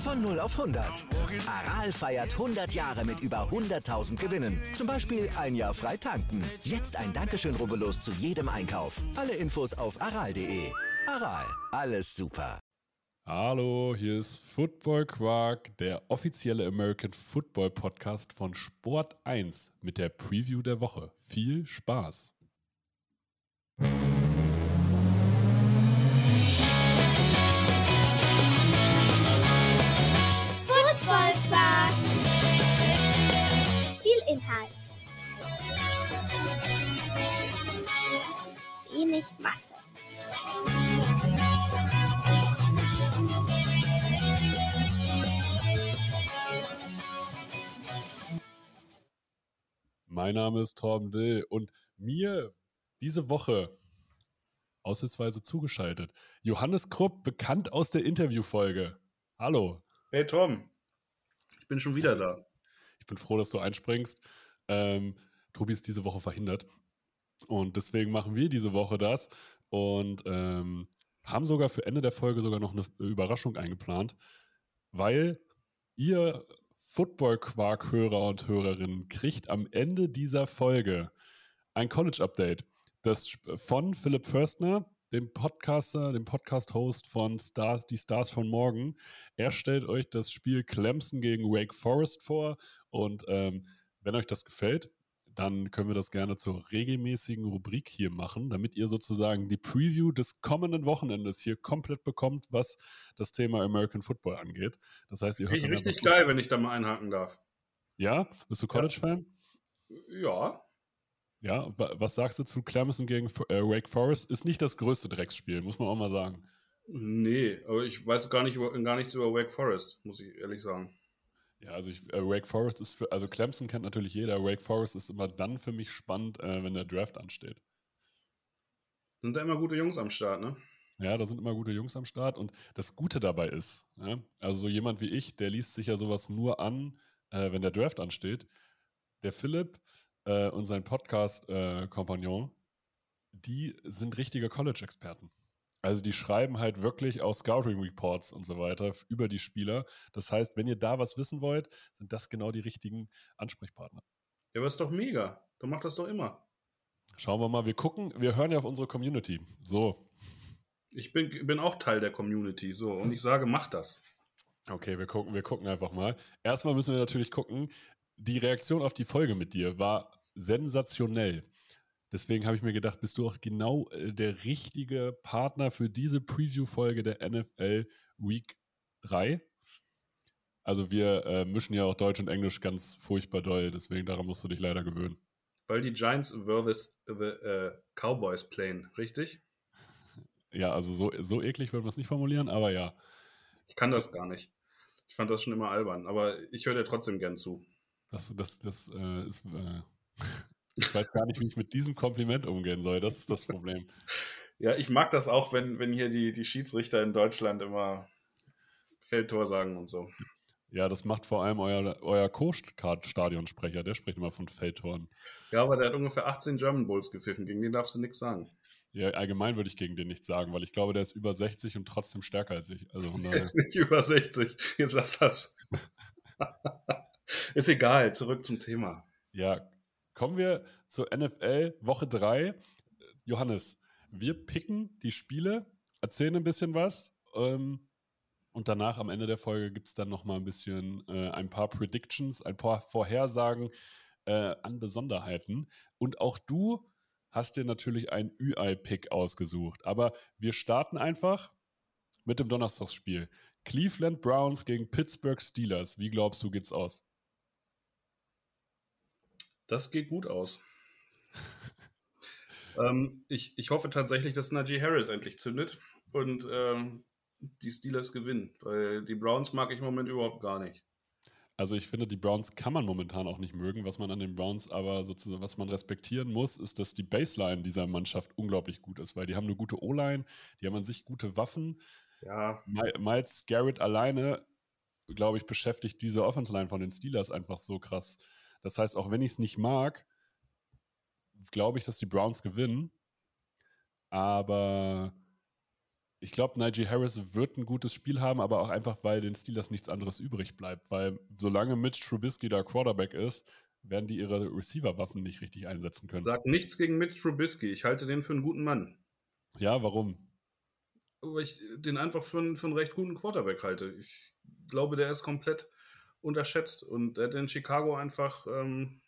Von 0 auf 100. Aral feiert 100 Jahre mit über 100.000 Gewinnen. Zum Beispiel ein Jahr frei tanken. Jetzt ein Dankeschön, rubbellos zu jedem Einkauf. Alle Infos auf aral.de. Aral, alles super. Hallo, hier ist Football Quark, der offizielle American Football Podcast von Sport 1 mit der Preview der Woche. Viel Spaß! Inhalt. Wenig Masse. Mein Name ist Torben Dill und mir diese Woche aushilfsweise zugeschaltet Johannes Krupp, bekannt aus der Interviewfolge. Hallo. Hey Tom, ich bin schon wieder da. Bin froh, dass du einspringst. Ähm, Tobi ist diese Woche verhindert. Und deswegen machen wir diese Woche das und ähm, haben sogar für Ende der Folge sogar noch eine Überraschung eingeplant, weil ihr Football-Quark-Hörer und Hörerinnen kriegt am Ende dieser Folge ein College-Update. Das von Philipp Förstner, dem Podcaster, dem Podcast-Host von Stars, die Stars von morgen. Er stellt euch das Spiel Clemson gegen Wake Forest vor und ähm, wenn euch das gefällt, dann können wir das gerne zur regelmäßigen Rubrik hier machen, damit ihr sozusagen die Preview des kommenden Wochenendes hier komplett bekommt, was das Thema American Football angeht. Das heißt, ihr hört richtig einfach- geil, wenn ich da mal einhaken darf. Ja, bist du College-Fan? Ja, Ja, wa- was sagst du zu Clemson gegen äh, Wake Forest? Ist nicht das größte Drecksspiel, muss man auch mal sagen. nee, aber ich weiß gar, nicht über, gar nichts über Wake Forest, muss ich ehrlich sagen. Ja, also ich, äh, Wake Forest ist für, also Clemson kennt natürlich jeder, Wake Forest ist immer dann für mich spannend, äh, wenn der Draft ansteht. Sind da immer gute Jungs am Start, ne? Ja, da sind immer gute Jungs am Start und das Gute dabei ist, ja, also so jemand wie ich, der liest sich ja sowas nur an, äh, wenn der Draft ansteht. Der Philipp äh, und sein Podcast-Kompagnon, die sind richtige College-Experten. Also die schreiben halt wirklich auch Scouting-Reports und so weiter über die Spieler. Das heißt, wenn ihr da was wissen wollt, sind das genau die richtigen Ansprechpartner. Ja, aber ist doch mega. Du machst das doch immer. Schauen wir mal, wir gucken, wir hören ja auf unsere Community. So, Ich bin, bin auch Teil der Community, so, und ich sage, mach das. Okay, wir gucken, wir gucken einfach mal. Erstmal müssen wir natürlich gucken, die Reaktion auf die Folge mit dir war sensationell. Deswegen habe ich mir gedacht, bist du auch genau äh, der richtige Partner für diese Preview-Folge der NFL Week 3. Also wir äh, mischen ja auch Deutsch und Englisch ganz furchtbar doll, deswegen daran musst du dich leider gewöhnen. Weil die Giants versus the äh, Cowboys playen, richtig? Ja, also so, so eklig würden wir es nicht formulieren, aber ja. Ich kann das gar nicht. Ich fand das schon immer albern, aber ich höre dir trotzdem gern zu. Das, das, das äh, ist. Äh, ich weiß gar nicht, wie ich mit diesem Kompliment umgehen soll. Das ist das Problem. Ja, ich mag das auch, wenn, wenn hier die, die Schiedsrichter in Deutschland immer Feldtor sagen und so. Ja, das macht vor allem euer, euer Co-Stadionsprecher, der spricht immer von Feldtoren. Ja, aber der hat ungefähr 18 German Bulls gepfiffen, gegen den darfst du nichts sagen. Ja, allgemein würde ich gegen den nichts sagen, weil ich glaube, der ist über 60 und trotzdem stärker als ich. Also Er daher, ist nicht über 60. Jetzt lass das. ist egal, zurück zum Thema. ja, kommen wir zur NFL Woche 3. Johannes, wir picken die Spiele, erzählen ein bisschen was ähm, und danach am Ende der Folge gibt es dann nochmal ein bisschen äh, ein paar Predictions, ein paar Vorhersagen äh, an Besonderheiten. Und auch du hast dir natürlich einen UI-Pick ausgesucht. Aber wir starten einfach mit dem Donnerstagsspiel. Cleveland Browns gegen Pittsburgh Steelers. Wie glaubst du, geht's aus? Das geht gut aus. ähm, ich, ich hoffe tatsächlich, dass Najee Harris endlich zündet und ähm, die Steelers gewinnen, weil die Browns mag ich im Moment überhaupt gar nicht. Also ich finde, die Browns kann man momentan auch nicht mögen. Was man an den Browns aber sozusagen, was man respektieren muss, ist, dass die Baseline dieser Mannschaft unglaublich gut ist, weil die haben eine gute O-Line, die haben an sich gute Waffen. Ja. Miles Garrett alleine, glaube ich, beschäftigt diese Offense-Line von den Steelers einfach so krass. Das heißt, auch wenn ich es nicht mag, glaube ich, dass die Browns gewinnen. Aber ich glaube, Najee Harris wird ein gutes Spiel haben, aber auch einfach, weil den Steelers nichts anderes übrig bleibt. Weil solange Mitch Trubisky da Quarterback ist, werden die ihre Receiver-Waffen nicht richtig einsetzen können. Sag nichts gegen Mitch Trubisky. Ich halte den für einen guten Mann. Ja, warum? Weil ich den einfach für einen, für einen recht guten Quarterback halte. Ich glaube, der ist komplett unterschätzt und er hat in Chicago einfach ähm,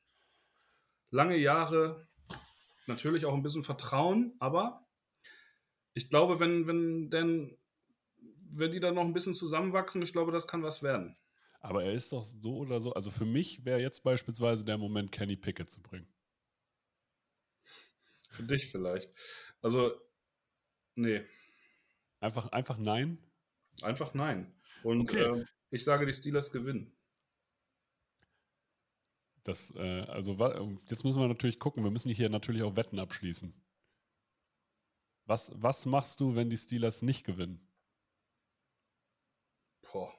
lange Jahre natürlich auch ein bisschen Vertrauen, aber ich glaube, wenn, wenn, denn, wenn die dann noch ein bisschen zusammenwachsen, ich glaube, das kann was werden. Aber er ist doch so oder so. Also für mich wäre jetzt beispielsweise der Moment, Kenny Pickett zu bringen. Für dich vielleicht. Also, nee. Einfach, einfach nein? Einfach nein. Und okay. äh, ich sage, die Steelers gewinnen. Das, äh, also jetzt müssen wir natürlich gucken. Wir müssen hier natürlich auch Wetten abschließen. Was, was machst du, wenn die Steelers nicht gewinnen? Boah,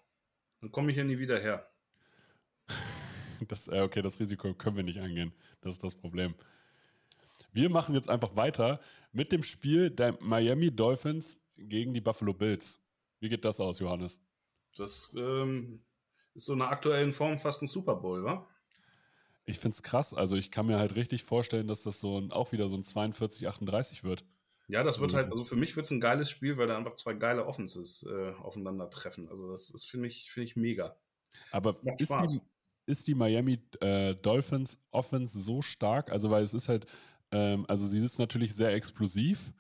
dann komme ich ja nie wieder her. Das, äh, okay, das Risiko können wir nicht angehen. Das ist das Problem. Wir machen jetzt einfach weiter mit dem Spiel der Miami Dolphins gegen die Buffalo Bills. Wie geht das aus, Johannes? Das ähm, ist so in einer aktuellen Form fast ein Super Bowl, wa? Ich finde es krass. Also ich kann mir halt richtig vorstellen, dass das so ein, auch wieder so ein 42-38 wird. Ja, das wird halt, also für mich wird es ein geiles Spiel, weil da einfach zwei geile Offenses äh, aufeinandertreffen. Also das, das finde ich, find ich mega. Aber ist die, ist die, Miami äh, Dolphins Offense so stark? Also, weil es ist halt, ähm, also sie ist natürlich sehr explosiv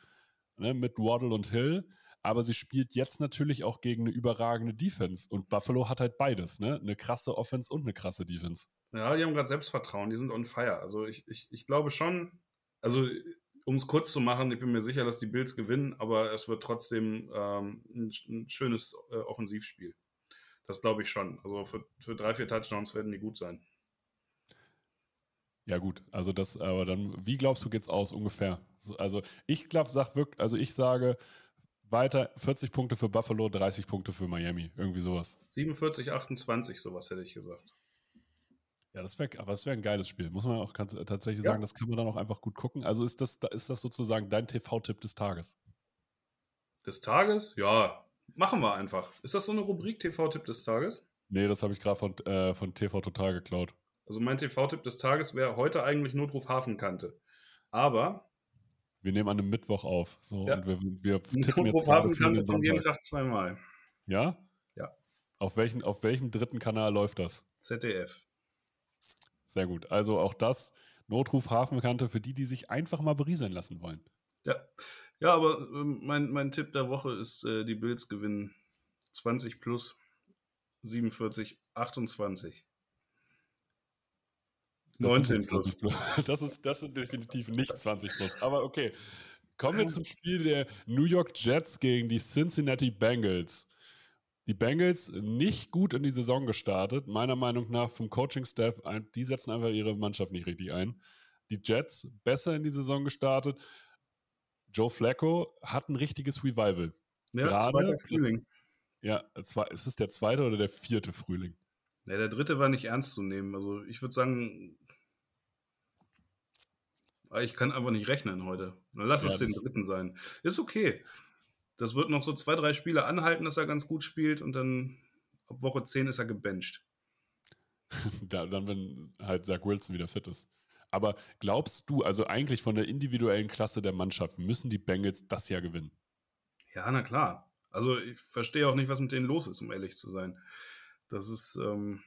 ne, mit Waddle und Hill, aber sie spielt jetzt natürlich auch gegen eine überragende Defense. Und Buffalo hat halt beides, ne? Eine krasse Offense und eine krasse Defense. Ja, die haben gerade Selbstvertrauen, die sind on fire. Also ich, ich, ich glaube schon, also um es kurz zu machen, ich bin mir sicher, dass die Bills gewinnen, aber es wird trotzdem ähm, ein, ein, schönes äh, Offensivspiel. Das glaube ich schon. Also für, für drei, vier Touchdowns werden die gut sein. Ja, gut. Also das, aber dann, wie glaubst du, geht's aus ungefähr? Also ich glaube, sag wirklich, also ich sage weiter 40 Punkte für Buffalo, 30 Punkte für Miami. Irgendwie sowas. 47, 28, sowas hätte ich gesagt. Ja, das wäre, aber es wäre ein geiles Spiel, muss man auch ganz, äh, tatsächlich ja. sagen. Das kann man dann auch einfach gut gucken. Also ist das, ist das sozusagen dein TV-Tipp des Tages? Des Tages? Ja, machen wir einfach. Ist das so eine Rubrik TV-Tipp des Tages? Nee, das habe ich gerade von, äh, von TV Total geklaut. Also mein TV-Tipp des Tages wäre heute eigentlich Notruf Hafenkante. Aber. Wir nehmen an einem Mittwoch auf. So, ja. und wir, wir tippen Notruf Hafenkante von jedem Tag zweimal. Ja? Ja. Auf, welchen, auf welchem dritten Kanal läuft das? ZDF. Sehr gut. Also auch das Notruf Hafenkante für die, die sich einfach mal berieseln lassen wollen. Ja, ja aber äh, mein, mein Tipp der Woche ist, äh, die Bills gewinnen 20 plus 47, 28. 19 plus. plus. Das ist, das ist definitiv nicht 20 plus. Aber okay. Kommen wir zum Spiel der New York Jets gegen die Cincinnati Bengals die Bengals nicht gut in die Saison gestartet. Meiner Meinung nach vom Coaching-Staff, die setzen einfach ihre Mannschaft nicht richtig ein. Die Jets besser in die Saison gestartet. Joe Flacco hat ein richtiges Revival. Ja, Gerade, zweiter Frühling. Ja, ist es der zweite oder der vierte Frühling? Ja, der dritte war nicht ernst zu nehmen. Also ich würde sagen, ich kann einfach nicht rechnen heute. Lass ja, es den dritten sein. Ist okay das wird noch so zwei, drei Spiele anhalten, dass er ganz gut spielt und dann ab Woche 10 ist er gebencht. da, dann, wenn halt Zach Wilson wieder fit ist. Aber glaubst du, also eigentlich von der individuellen Klasse der Mannschaft, müssen die Bengals das Jahr gewinnen? Ja, na klar. Also ich verstehe auch nicht, was mit denen los ist, um ehrlich zu sein. Das ist, ähm,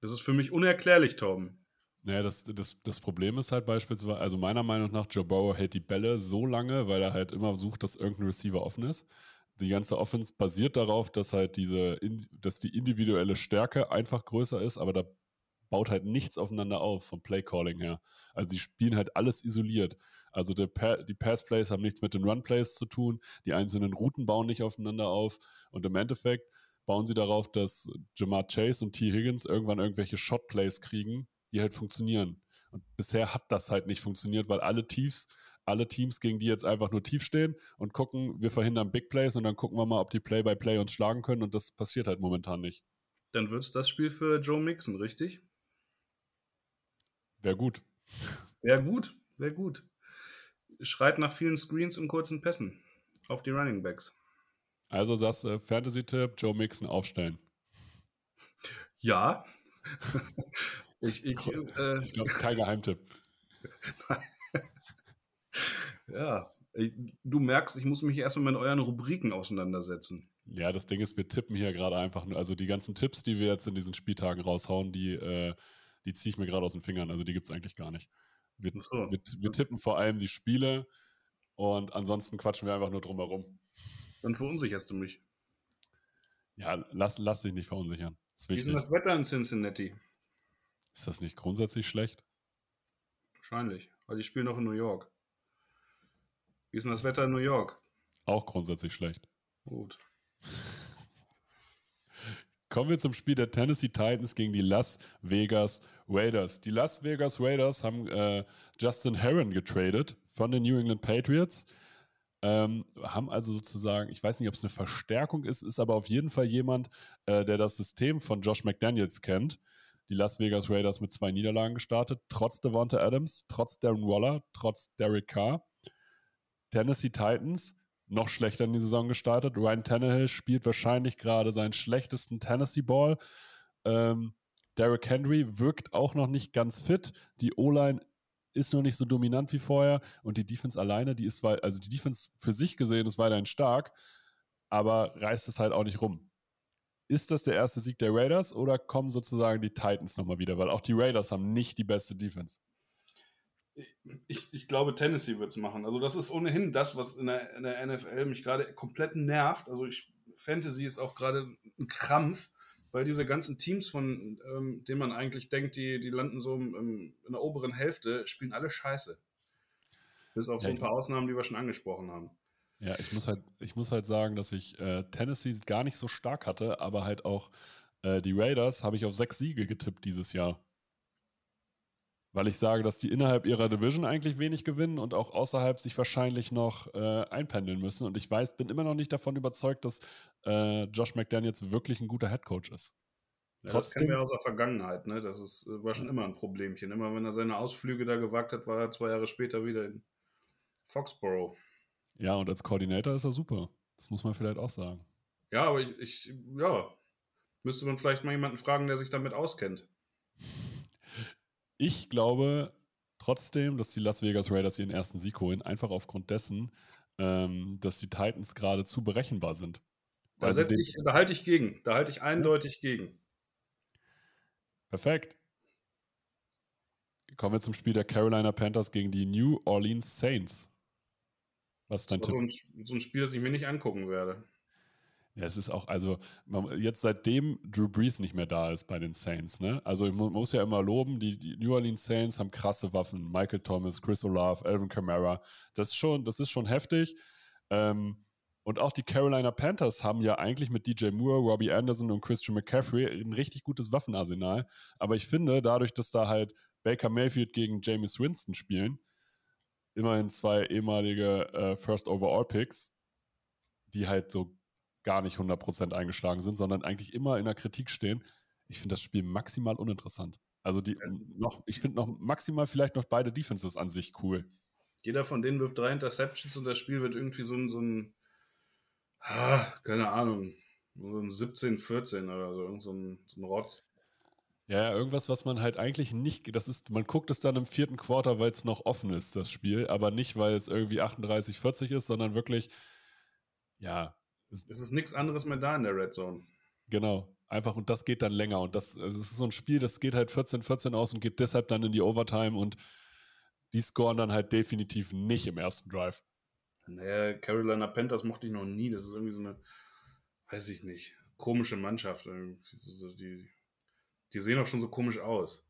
das ist für mich unerklärlich, Torben. Naja, das, das, das Problem ist halt beispielsweise, also meiner Meinung nach, Joe Burrow hält die Bälle so lange, weil er halt immer sucht, dass irgendein Receiver offen ist. Die ganze Offense basiert darauf, dass halt diese, dass die individuelle Stärke einfach größer ist, aber da baut halt nichts aufeinander auf vom Play-Calling her. Also die spielen halt alles isoliert. Also die, die Pass-Plays haben nichts mit den Run-Plays zu tun, die einzelnen Routen bauen nicht aufeinander auf und im Endeffekt bauen sie darauf, dass Jamar Chase und T. Higgins irgendwann irgendwelche Shot-Plays kriegen, die halt funktionieren. Und bisher hat das halt nicht funktioniert, weil alle Tiefs, alle Teams, gegen die jetzt einfach nur tief stehen und gucken, wir verhindern Big Plays und dann gucken wir mal, ob die Play-by-Play -Play uns schlagen können und das passiert halt momentan nicht. Dann wird es das Spiel für Joe Mixon, richtig? Wäre gut. Wäre gut, wäre gut. Schreit nach vielen Screens und kurzen Pässen auf die Running Backs. Also sagst du, Fantasy-Tipp, Joe Mixon aufstellen. Ja. Ich ich, äh, ich glaube, es ist kein Geheimtipp. ja, ich, du merkst, ich muss mich erstmal mit euren Rubriken auseinandersetzen. Ja, das Ding ist, wir tippen hier gerade einfach nur, also die ganzen Tipps, die wir jetzt in diesen Spieltagen raushauen, die, äh, die ziehe ich mir gerade aus den Fingern. Also die gibt es eigentlich gar nicht. Wir, so. wir, wir, tippen vor allem die Spiele und ansonsten quatschen wir einfach nur drumherum. Dann verunsicherst du mich. Ja, lass, lass dich nicht verunsichern. Ist Wie ist das Wetter in Cincinnati? Ist das nicht grundsätzlich schlecht? Wahrscheinlich, weil ich spiele noch in New York. Wie ist denn das Wetter in New York? Auch grundsätzlich schlecht. Gut. Kommen wir zum Spiel der Tennessee Titans gegen die Las Vegas Raiders. Die Las Vegas Raiders haben äh, Justin Herron getradet von den New England Patriots. Ähm, haben also sozusagen, ich weiß nicht, ob es eine Verstärkung ist, ist aber auf jeden Fall jemand, äh, der das System von Josh McDaniels kennt. Die Las Vegas Raiders mit zwei Niederlagen gestartet, trotz Devonta Adams, trotz Darren Waller, trotz Derek Carr. Tennessee Titans noch schlechter in die Saison gestartet. Ryan Tannehill spielt wahrscheinlich gerade seinen schlechtesten Tennessee Ball. Ähm, Derrick Henry wirkt auch noch nicht ganz fit. Die O-Line ist noch nicht so dominant wie vorher und die Defense alleine, die ist, also die Defense für sich gesehen ist weiterhin stark, aber reißt es halt auch nicht rum. Ist das der erste Sieg der Raiders oder kommen sozusagen die Titans nochmal wieder? Weil auch die Raiders haben nicht die beste Defense. Ich, ich glaube, Tennessee wird es machen. Also, das ist ohnehin das, was in der, in der NFL mich gerade komplett nervt. Also, ich, Fantasy ist auch gerade ein Krampf, weil diese ganzen Teams, von ähm, denen man eigentlich denkt, die, die landen so im, in der oberen Hälfte, spielen alle scheiße. Bis auf so ein paar Ausnahmen, die wir schon angesprochen haben. Ja, ich muss halt, ich muss halt sagen, dass ich äh, Tennessee gar nicht so stark hatte, aber halt auch äh, die Raiders habe ich auf sechs Siege getippt dieses Jahr. Weil ich sage, dass die innerhalb ihrer Division eigentlich wenig gewinnen und auch außerhalb sich wahrscheinlich noch äh, einpendeln müssen. Und ich weiß, bin immer noch nicht davon überzeugt, dass äh, Josh McDaniels wirklich ein guter Headcoach ist. Ja, Trotzdem, das kennen wir aus der Vergangenheit, ne? Das ist, äh, war schon immer ein Problemchen. Immer wenn er seine Ausflüge da gewagt hat, war er zwei Jahre später wieder in Foxborough. Ja, und als Koordinator ist er super. Das muss man vielleicht auch sagen. Ja, aber ich, ich ja, müsste man vielleicht mal jemanden fragen, der sich damit auskennt. Ich glaube trotzdem, dass die Las Vegas Raiders ihren ersten Sieg holen, einfach aufgrund dessen, ähm, dass die Titans gerade zu berechenbar sind. Da, ich, da halte ich gegen. Da halte ich eindeutig gegen. Perfekt. Kommen wir zum Spiel der Carolina Panthers gegen die New Orleans Saints. Was ist dein Tipp? So ein, so ein Spiel, das ich mir nicht angucken werde. Ja, es ist auch, also jetzt seitdem Drew Brees nicht mehr da ist bei den Saints, ne? Also man muss ja immer loben, die, die New Orleans Saints haben krasse Waffen. Michael Thomas, Chris Olave, Alvin Kamara. Das ist schon, das ist schon heftig. Ähm, und auch die Carolina Panthers haben ja eigentlich mit DJ Moore, Robbie Anderson und Christian McCaffrey ein richtig gutes Waffenarsenal. Aber ich finde, dadurch, dass da halt Baker Mayfield gegen Jameis Winston spielen, immerhin zwei ehemalige äh, First Overall Picks, die halt so gar nicht 100% eingeschlagen sind, sondern eigentlich immer in der Kritik stehen. Ich finde das Spiel maximal uninteressant. Also die noch, ich finde noch maximal vielleicht noch beide Defenses an sich cool. Jeder von denen wirft drei Interceptions und das Spiel wird irgendwie so ein, so ein ah, keine Ahnung, so ein 17, 14 oder so, so ein, so ein Rotz. Ja, irgendwas, was man halt eigentlich nicht, das ist, man guckt es dann im vierten Quarter, weil es noch offen ist, das Spiel, aber nicht, weil es irgendwie 38, 40 ist, sondern wirklich, ja, es ist nichts anderes mehr da in der Red Zone. Genau. Einfach und das geht dann länger. Und das, also ist so ein Spiel, das geht halt 14-14 aus und geht deshalb dann in die Overtime und die scoren dann halt definitiv nicht im ersten Drive. Naja, Carolina Panthers mochte ich noch nie. Das ist irgendwie so eine, weiß ich nicht, komische Mannschaft. Die, die sehen auch schon so komisch aus.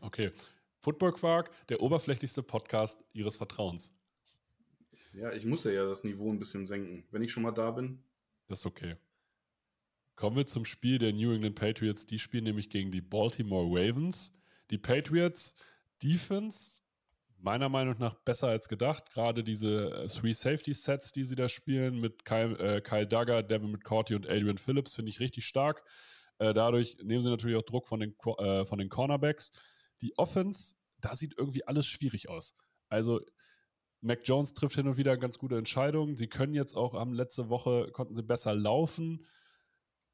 Okay. Football Quark, der oberflächlichste Podcast Ihres Vertrauens. Ja, ich muss ja, ja das Niveau ein bisschen senken. Wenn ich schon mal da bin. Das ist okay. Kommen wir zum Spiel der New England Patriots. Die spielen nämlich gegen die Baltimore Ravens. Die Patriots Defense meiner Meinung nach besser als gedacht. Gerade diese äh, Three Safety Sets, die sie da spielen, mit Kyle, äh, Kyle Duggar, Devin McCourty und Adrian Phillips, finde ich richtig stark. Äh, dadurch nehmen sie natürlich auch Druck von den, äh, von den Cornerbacks. Die Offense, da sieht irgendwie alles schwierig aus. Also Mac Jones trifft hin und wieder ganz gute Entscheidungen. Sie können jetzt auch am letzte Woche konnten sie besser laufen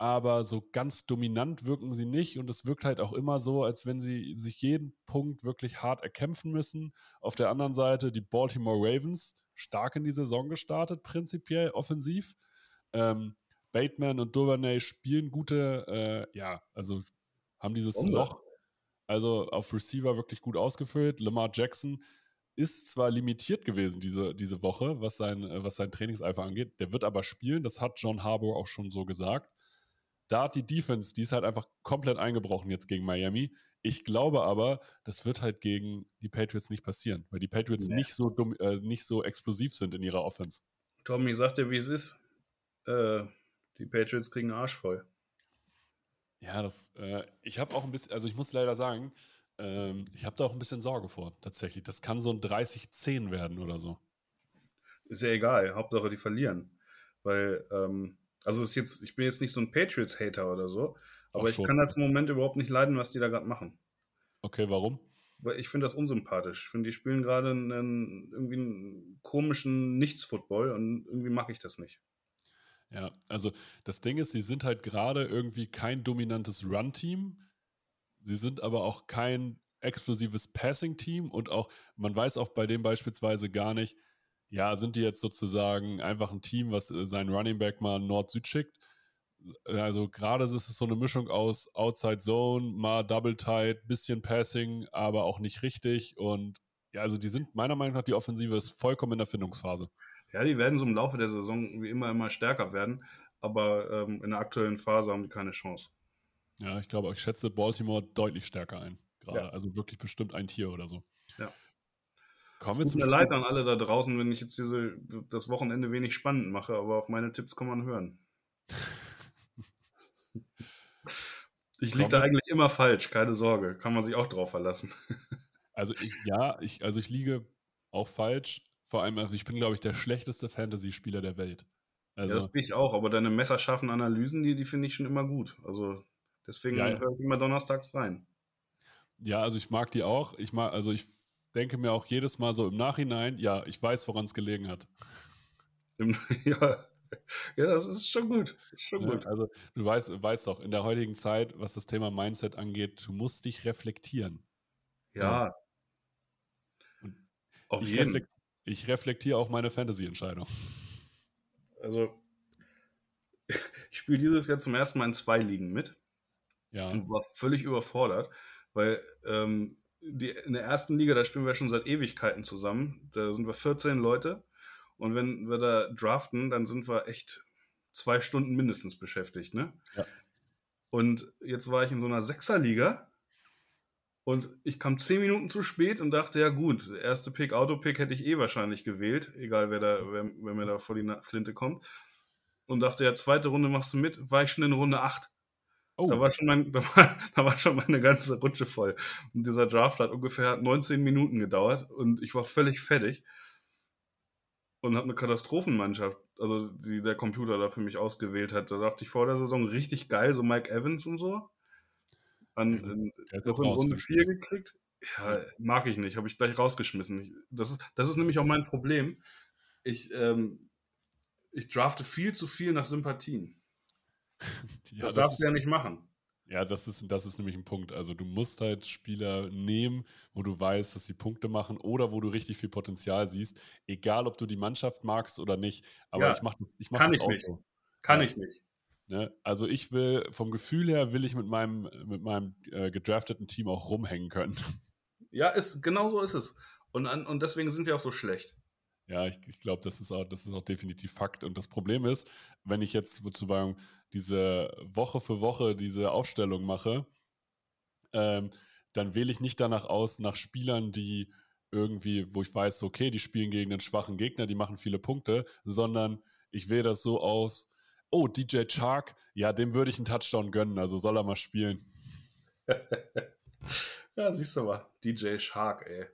aber so ganz dominant wirken sie nicht und es wirkt halt auch immer so, als wenn sie sich jeden Punkt wirklich hart erkämpfen müssen. Auf der anderen Seite die Baltimore Ravens, stark in die Saison gestartet, prinzipiell offensiv. Ähm, Bateman und Duvernay spielen gute, äh, ja, also haben dieses Wunder. Loch, also auf Receiver wirklich gut ausgefüllt. Lamar Jackson ist zwar limitiert gewesen diese, diese Woche, was sein, was sein Trainingseifer angeht, der wird aber spielen, das hat John Harbour auch schon so gesagt da hat die Defense, die ist halt einfach komplett eingebrochen jetzt gegen Miami. Ich glaube aber, das wird halt gegen die Patriots nicht passieren, weil die Patriots nee. nicht, so dumm, äh, nicht so explosiv sind in ihrer Offense. Tommy sagt ja, wie es ist. Äh, die Patriots kriegen einen Arsch voll. Ja, das, äh, ich habe auch ein bisschen, also ich muss leider sagen, ähm, ich habe da auch ein bisschen Sorge vor, tatsächlich. Das kann so ein 30-10 werden oder so. Ist ja egal, Hauptsache die verlieren. Weil ähm, also ist jetzt, ich bin jetzt nicht so ein Patriots-Hater oder so, aber ich kann das im Moment überhaupt nicht leiden, was die da gerade machen. Okay, warum? Weil ich finde das unsympathisch. Ich finde, die spielen gerade einen, irgendwie einen komischen Nichts-Football und irgendwie mag ich das nicht. Ja, also das Ding ist, sie sind halt gerade irgendwie kein dominantes Run-Team. Sie sind aber auch kein explosives Passing-Team und auch, man weiß auch bei dem beispielsweise gar nicht, ja, sind die jetzt sozusagen einfach ein Team, was äh, seinen Running Back mal Nord-Süd schickt? Also gerade ist es so eine Mischung aus Outside Zone, mal Double Tight, bisschen Passing, aber auch nicht richtig. Und ja, also die sind meiner Meinung nach, die Offensive ist vollkommen in der Findungsphase. Ja, die werden so im Laufe der Saison wie immer immer stärker werden, aber ähm, in der aktuellen Phase haben die keine Chance. Ja, ich glaube, ich schätze Baltimore deutlich stärker ein. Gerade. Ja. Also wirklich bestimmt ein Tier oder so. Ja. Kommen es tut mir leid an alle da draußen, wenn ich jetzt diese, das Wochenende wenig spannend mache, aber auf meine Tipps kann man hören. ich liege da eigentlich immer falsch, keine Sorge. Kann man sich auch drauf verlassen. also ich, ja, ich, also ich liege auch falsch. Vor allem, also ich bin, glaube ich, der schlechteste Fantasy-Spieler der Welt. Also, ja, das bin ich auch, aber deine messerscharfen Analysen, die, die finde ich schon immer gut. Also deswegen ja, höre ich immer donnerstags rein. Ja, also ich mag die auch. Ich mag, also ich denke mir auch jedes Mal so im Nachhinein, ja, ich weiß, woran es gelegen hat. ja. ja, das ist schon gut. Schon ja, gut. Also du weißt, weißt doch, in der heutigen Zeit, was das Thema Mindset angeht, du musst dich reflektieren. Ja. Und Auf jeden. Reflekt, ich reflektiere auch meine Fantasy-Entscheidung. Also, ich spiele dieses Jahr zum ersten Mal in zwei Ligen mit. Ja. Und war völlig überfordert, weil ähm, die, in der ersten Liga, da spielen wir schon seit Ewigkeiten zusammen. Da sind wir 14 Leute. Und wenn wir da draften, dann sind wir echt zwei Stunden mindestens beschäftigt. Ne? Ja. Und jetzt war ich in so einer Sechserliga und ich kam zehn Minuten zu spät und dachte, ja gut, erste Pick, Autopick hätte ich eh wahrscheinlich gewählt, egal wer da, wer, wer mir da vor die Flinte kommt. Und dachte, ja, zweite Runde machst du mit, war ich schon in Runde 8. Oh. Da, war schon mein, da, war, da war schon meine ganze Rutsche voll. Und dieser Draft hat ungefähr 19 Minuten gedauert und ich war völlig fertig und habe eine Katastrophenmannschaft, also die der Computer da für mich ausgewählt hat. Da dachte ich vor der Saison richtig geil, so Mike Evans und so. An, in, in Runde 4 gekriegt. Ja, mag ich nicht, habe ich gleich rausgeschmissen. Ich, das, ist, das ist nämlich auch mein Problem. Ich, ähm, ich drafte viel zu viel nach Sympathien. ja, das, das darfst du ja nicht machen. Ja, das ist, das ist nämlich ein Punkt. Also du musst halt Spieler nehmen, wo du weißt, dass sie Punkte machen oder wo du richtig viel Potenzial siehst. Egal, ob du die Mannschaft magst oder nicht. Aber ja, ich mache ich mach kann das ich auch nicht. so. Kann ja. ich nicht. Ne? Also ich will, vom Gefühl her will ich mit meinem, mit meinem äh, gedrafteten Team auch rumhängen können. Ja, ist, genau so ist es. Und, an, und deswegen sind wir auch so schlecht. Ja, ich, ich glaube, das, ist auch, das ist auch definitiv Fakt. Und das Problem ist, wenn ich jetzt sozusagen diese Woche für Woche diese Aufstellung mache, ähm, dann wähle ich nicht danach aus nach Spielern, die irgendwie, wo ich weiß, okay, die spielen gegen einen schwachen Gegner, die machen viele Punkte, sondern ich wähle das so aus, oh, DJ Chark, ja, dem würde ich einen Touchdown gönnen, also soll er mal spielen. ja, siehst du mal, DJ Shark, ey.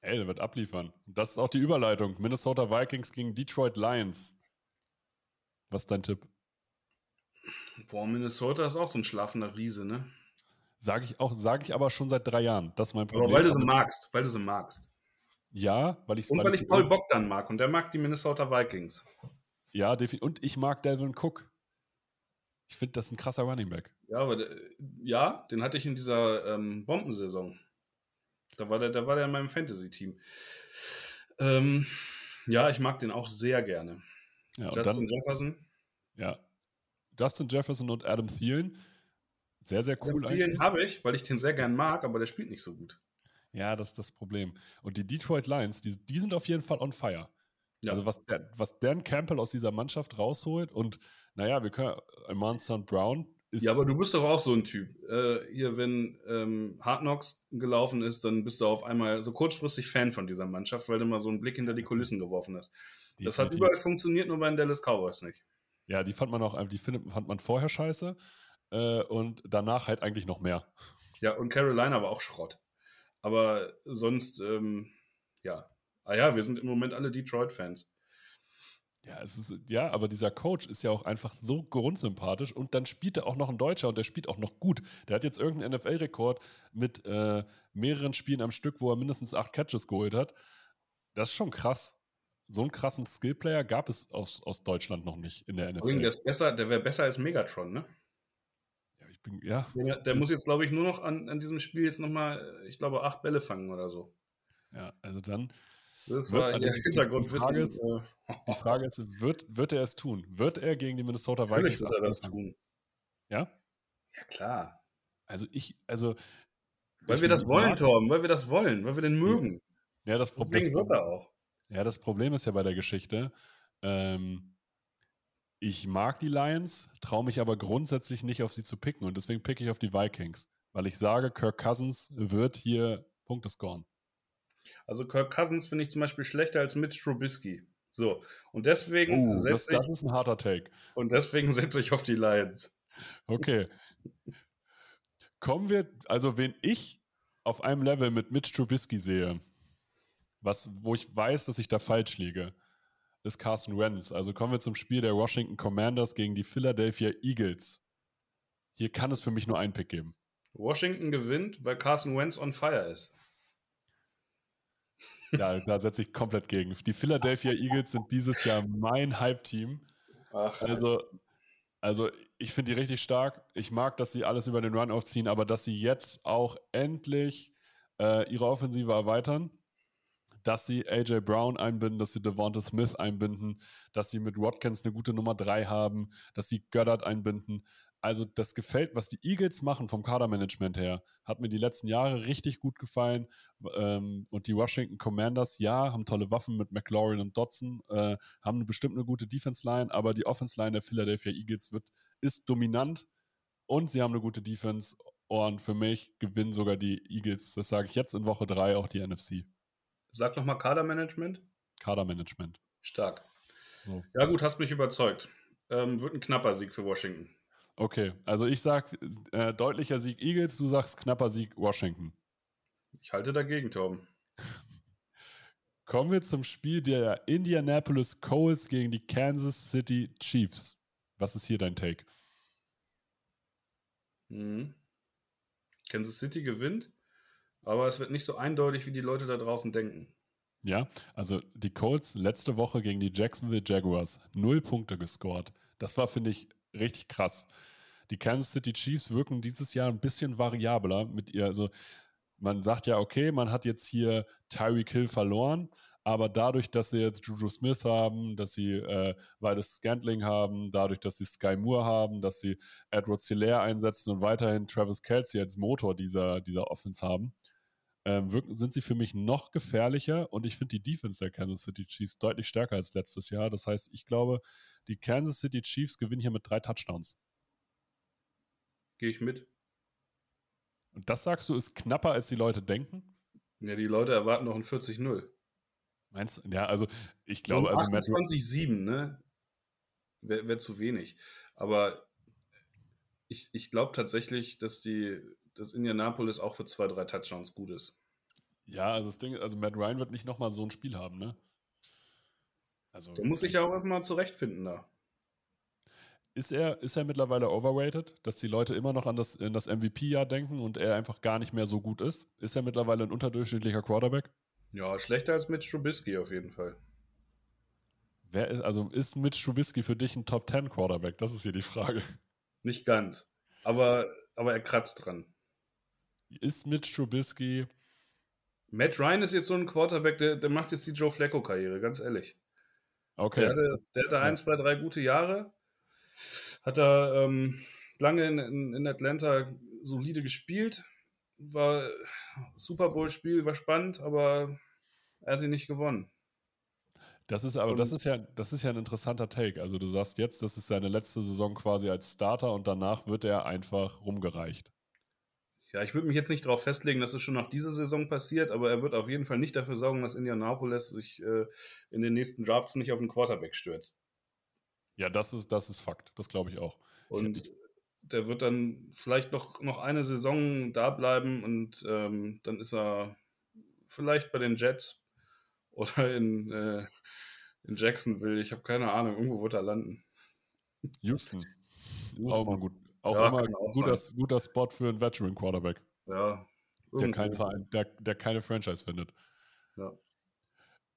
Ey, der wird abliefern. Das ist auch die Überleitung. Minnesota Vikings gegen Detroit Lions. Was ist dein Tipp? Boah, Minnesota ist auch so ein schlafender Riese, ne? Sage ich auch, sage ich aber schon seit drei Jahren. Das ist mein Problem. Aber weil du sie magst, weil du sie magst. Ja, weil ich Und weil, ich Paul Bogdan mag und der mag die Minnesota Vikings. Ja, definitiv. Und ich mag Delvin Cook. Ich finde, das ist ein krasser Running Back. Ja, aber ja, den hatte ich in dieser ähm, Bombensaison. Da war der, da war der in meinem Fantasy-Team. Ähm, ja, ich mag den auch sehr gerne. Ja, Justin dann, Jefferson. Ja. Justin Jefferson und Adam Thielen. Sehr, sehr cool Adam Thielen habe ich, weil ich den sehr gern mag, aber der spielt nicht so gut. Ja, das ist das Problem. Und die Detroit Lions, die, die sind auf jeden Fall on fire. Ja. Also was, der, was Dan Campbell aus dieser Mannschaft rausholt und naja, wir können, Amon St. Brown ist... Ja, aber du bist doch auch so ein Typ. Äh, hier, wenn ähm, Hard Knocks gelaufen ist, dann bist du auf einmal so kurzfristig Fan von dieser Mannschaft, weil du mal so einen Blick hinter die Kulissen geworfen hast. Definitiv. Das hat überall funktioniert, nur bei den Dallas Cowboys nicht. Ja, die fand man auch, die fand man vorher scheiße äh, und danach halt eigentlich noch mehr. Ja, und Carolina war auch Schrott. Aber sonst, ähm, ja. Ah ja, wir sind im Moment alle Detroit-Fans. Ja, es ist, ja, aber dieser Coach ist ja auch einfach so grundsympathisch und dann spielt er auch noch ein Deutscher und der spielt auch noch gut. Der hat jetzt irgendeinen NFL-Rekord mit äh, mehreren Spielen am Stück, wo er mindestens acht Catches geholt hat. Das ist schon krass. So einen krassen Skillplayer gab es aus, aus Deutschland noch nicht in der NFL. Der, besser, der wäre besser als Megatron, ne? ich bin, ja. Der, der muss jetzt, glaube ich, nur noch an, an diesem Spiel jetzt nochmal, ich glaube, acht Bälle fangen oder so. Ja, also dann. Das war wird, der Hintergrund. Die Frage, ist, die Frage ist, wird, wird er es tun? Wird er gegen die Minnesota Vikings wird er das tun? Ja? Ja, klar. Also ich, also. Weil wir das wollen, Torben, weil wir das wollen, weil wir den mögen. Ja, das Problem. Deswegen wird er auch. Ja, das Problem ist ja bei der Geschichte, ähm, ich mag die Lions, traue mich aber grundsätzlich nicht auf sie zu picken und deswegen picke ich auf die Vikings, weil ich sage, Kirk Cousins wird hier Punkte scoren. Also Kirk Cousins finde ich zum Beispiel schlechter als Mitch Trubisky. So, und deswegen uh, setze ich. Das ist ein harter Take. Und deswegen setze ich auf die Lions. Okay. Kommen wir, also wen ich auf einem Level mit Mitch Trubisky sehe, was, wo ich weiß, dass ich da falsch liege, ist Carson Wentz. Also kommen wir zum Spiel der Washington Commanders gegen die Philadelphia Eagles. Hier kann es für mich nur einen Pick geben. Washington gewinnt, weil Carson Wentz on fire ist. Ja, da setze ich komplett gegen. Die Philadelphia Eagles sind dieses Jahr mein Hype-Team. Also, also ich finde die richtig stark. Ich mag, dass sie alles über den Run aufziehen, aber dass sie jetzt auch endlich äh, ihre Offensive erweitern dass sie AJ Brown einbinden, dass sie Devonta Smith einbinden, dass sie mit Watkins eine gute Nummer 3 haben, dass sie Goddard einbinden. Also das gefällt, was die Eagles machen vom Kadermanagement her, hat mir die letzten Jahre richtig gut gefallen. Ähm, und die Washington Commanders, ja, haben tolle Waffen mit McLaurin und Dodson, äh, haben bestimmt eine gute Defense-Line, aber die Offense-Line der Philadelphia Eagles wird, ist dominant und sie haben eine gute Defense. Und für mich gewinnen sogar die Eagles, das sage ich jetzt in Woche 3, auch die NFC. Sag nochmal Kadermanagement. Kadermanagement. Stark. So. Ja, gut, hast mich überzeugt. Ähm, wird ein knapper Sieg für Washington. Okay, also ich sag äh, deutlicher Sieg Eagles, du sagst knapper Sieg Washington. Ich halte dagegen, Tom. Kommen wir zum Spiel der Indianapolis Colts gegen die Kansas City Chiefs. Was ist hier dein Take? Mhm. Kansas City gewinnt. Aber es wird nicht so eindeutig, wie die Leute da draußen denken. Ja, also die Colts letzte Woche gegen die Jacksonville Jaguars null Punkte gescored. Das war, finde ich, richtig krass. Die Kansas City Chiefs wirken dieses Jahr ein bisschen variabler mit ihr. Also man sagt ja, okay, man hat jetzt hier Tyreek Hill verloren, aber dadurch, dass sie jetzt Juju Smith haben, dass sie äh, Weides Scantling haben, dadurch, dass sie Sky Moore haben, dass sie Edward Hilaire einsetzen und weiterhin Travis Kelsey als Motor dieser, dieser Offense haben, wirken, sind sie für mich noch gefährlicher und ich finde die Defense der Kansas City Chiefs deutlich stärker als letztes Jahr. Das heißt, ich glaube, die Kansas City Chiefs gewinnen hier mit drei Touchdowns. Gehe ich mit. Und das sagst du, ist knapper, als die Leute denken? Ja, die Leute erwarten noch ein 40-0. Meinst du? Ja, also ich glaube, also 28-7, ne? wäre wär zu wenig. Aber ich, ich glaube tatsächlich, dass die, dass Indianapolis auch für zwei, drei Touchdowns gut ist. Ja, also das Ding, also Matt Ryan wird nicht nochmal so ein Spiel haben, ne? Also, Der muss sich ja auch erstmal zurechtfinden da. Ist er, ist er mittlerweile overrated, dass die Leute immer noch an das, in das MVP-Jahr denken und er einfach gar nicht mehr so gut ist? Ist er mittlerweile ein unterdurchschnittlicher Quarterback? Ja, schlechter als Mitch Trubisky auf jeden Fall. Wer ist, also ist Mitch Trubisky für dich ein Top 10 Quarterback? Das ist hier die Frage. Nicht ganz. Aber, aber er kratzt dran. Ist Mitch Trubisky. Matt Ryan ist jetzt so ein Quarterback, der, der macht jetzt die Joe Flacco-Karriere, ganz ehrlich. Okay. Der hatte, der hatte ein, zwei, drei gute Jahre. Hat er ähm, lange in, in, in Atlanta solide gespielt. War Super Bowl-Spiel, war spannend, aber er hat ihn nicht gewonnen. Das ist aber, das ist ja, das ist ja ein interessanter Take. Also du sagst jetzt, das ist seine letzte Saison quasi als Starter und danach wird er einfach rumgereicht. Ja, ich würde mich jetzt nicht darauf festlegen, dass es schon nach dieser Saison passiert, aber er wird auf jeden Fall nicht dafür sorgen, dass Indianapolis sich äh, in den nächsten Drafts nicht auf den Quarterback stürzt. Ja, das ist, das ist Fakt. Das glaube ich auch. Und ich der wird dann vielleicht noch, noch eine Saison da bleiben und ähm, dann ist er vielleicht bei den Jets oder in, äh, in Jacksonville. Ich habe keine Ahnung. Irgendwo wird er landen. Houston. Houston. Auch mal gut. Auch ja, immer auch guter, guter Spot für einen Veteran Quarterback. Ja. Der, kein Verein, der, der keine Franchise findet. Ja.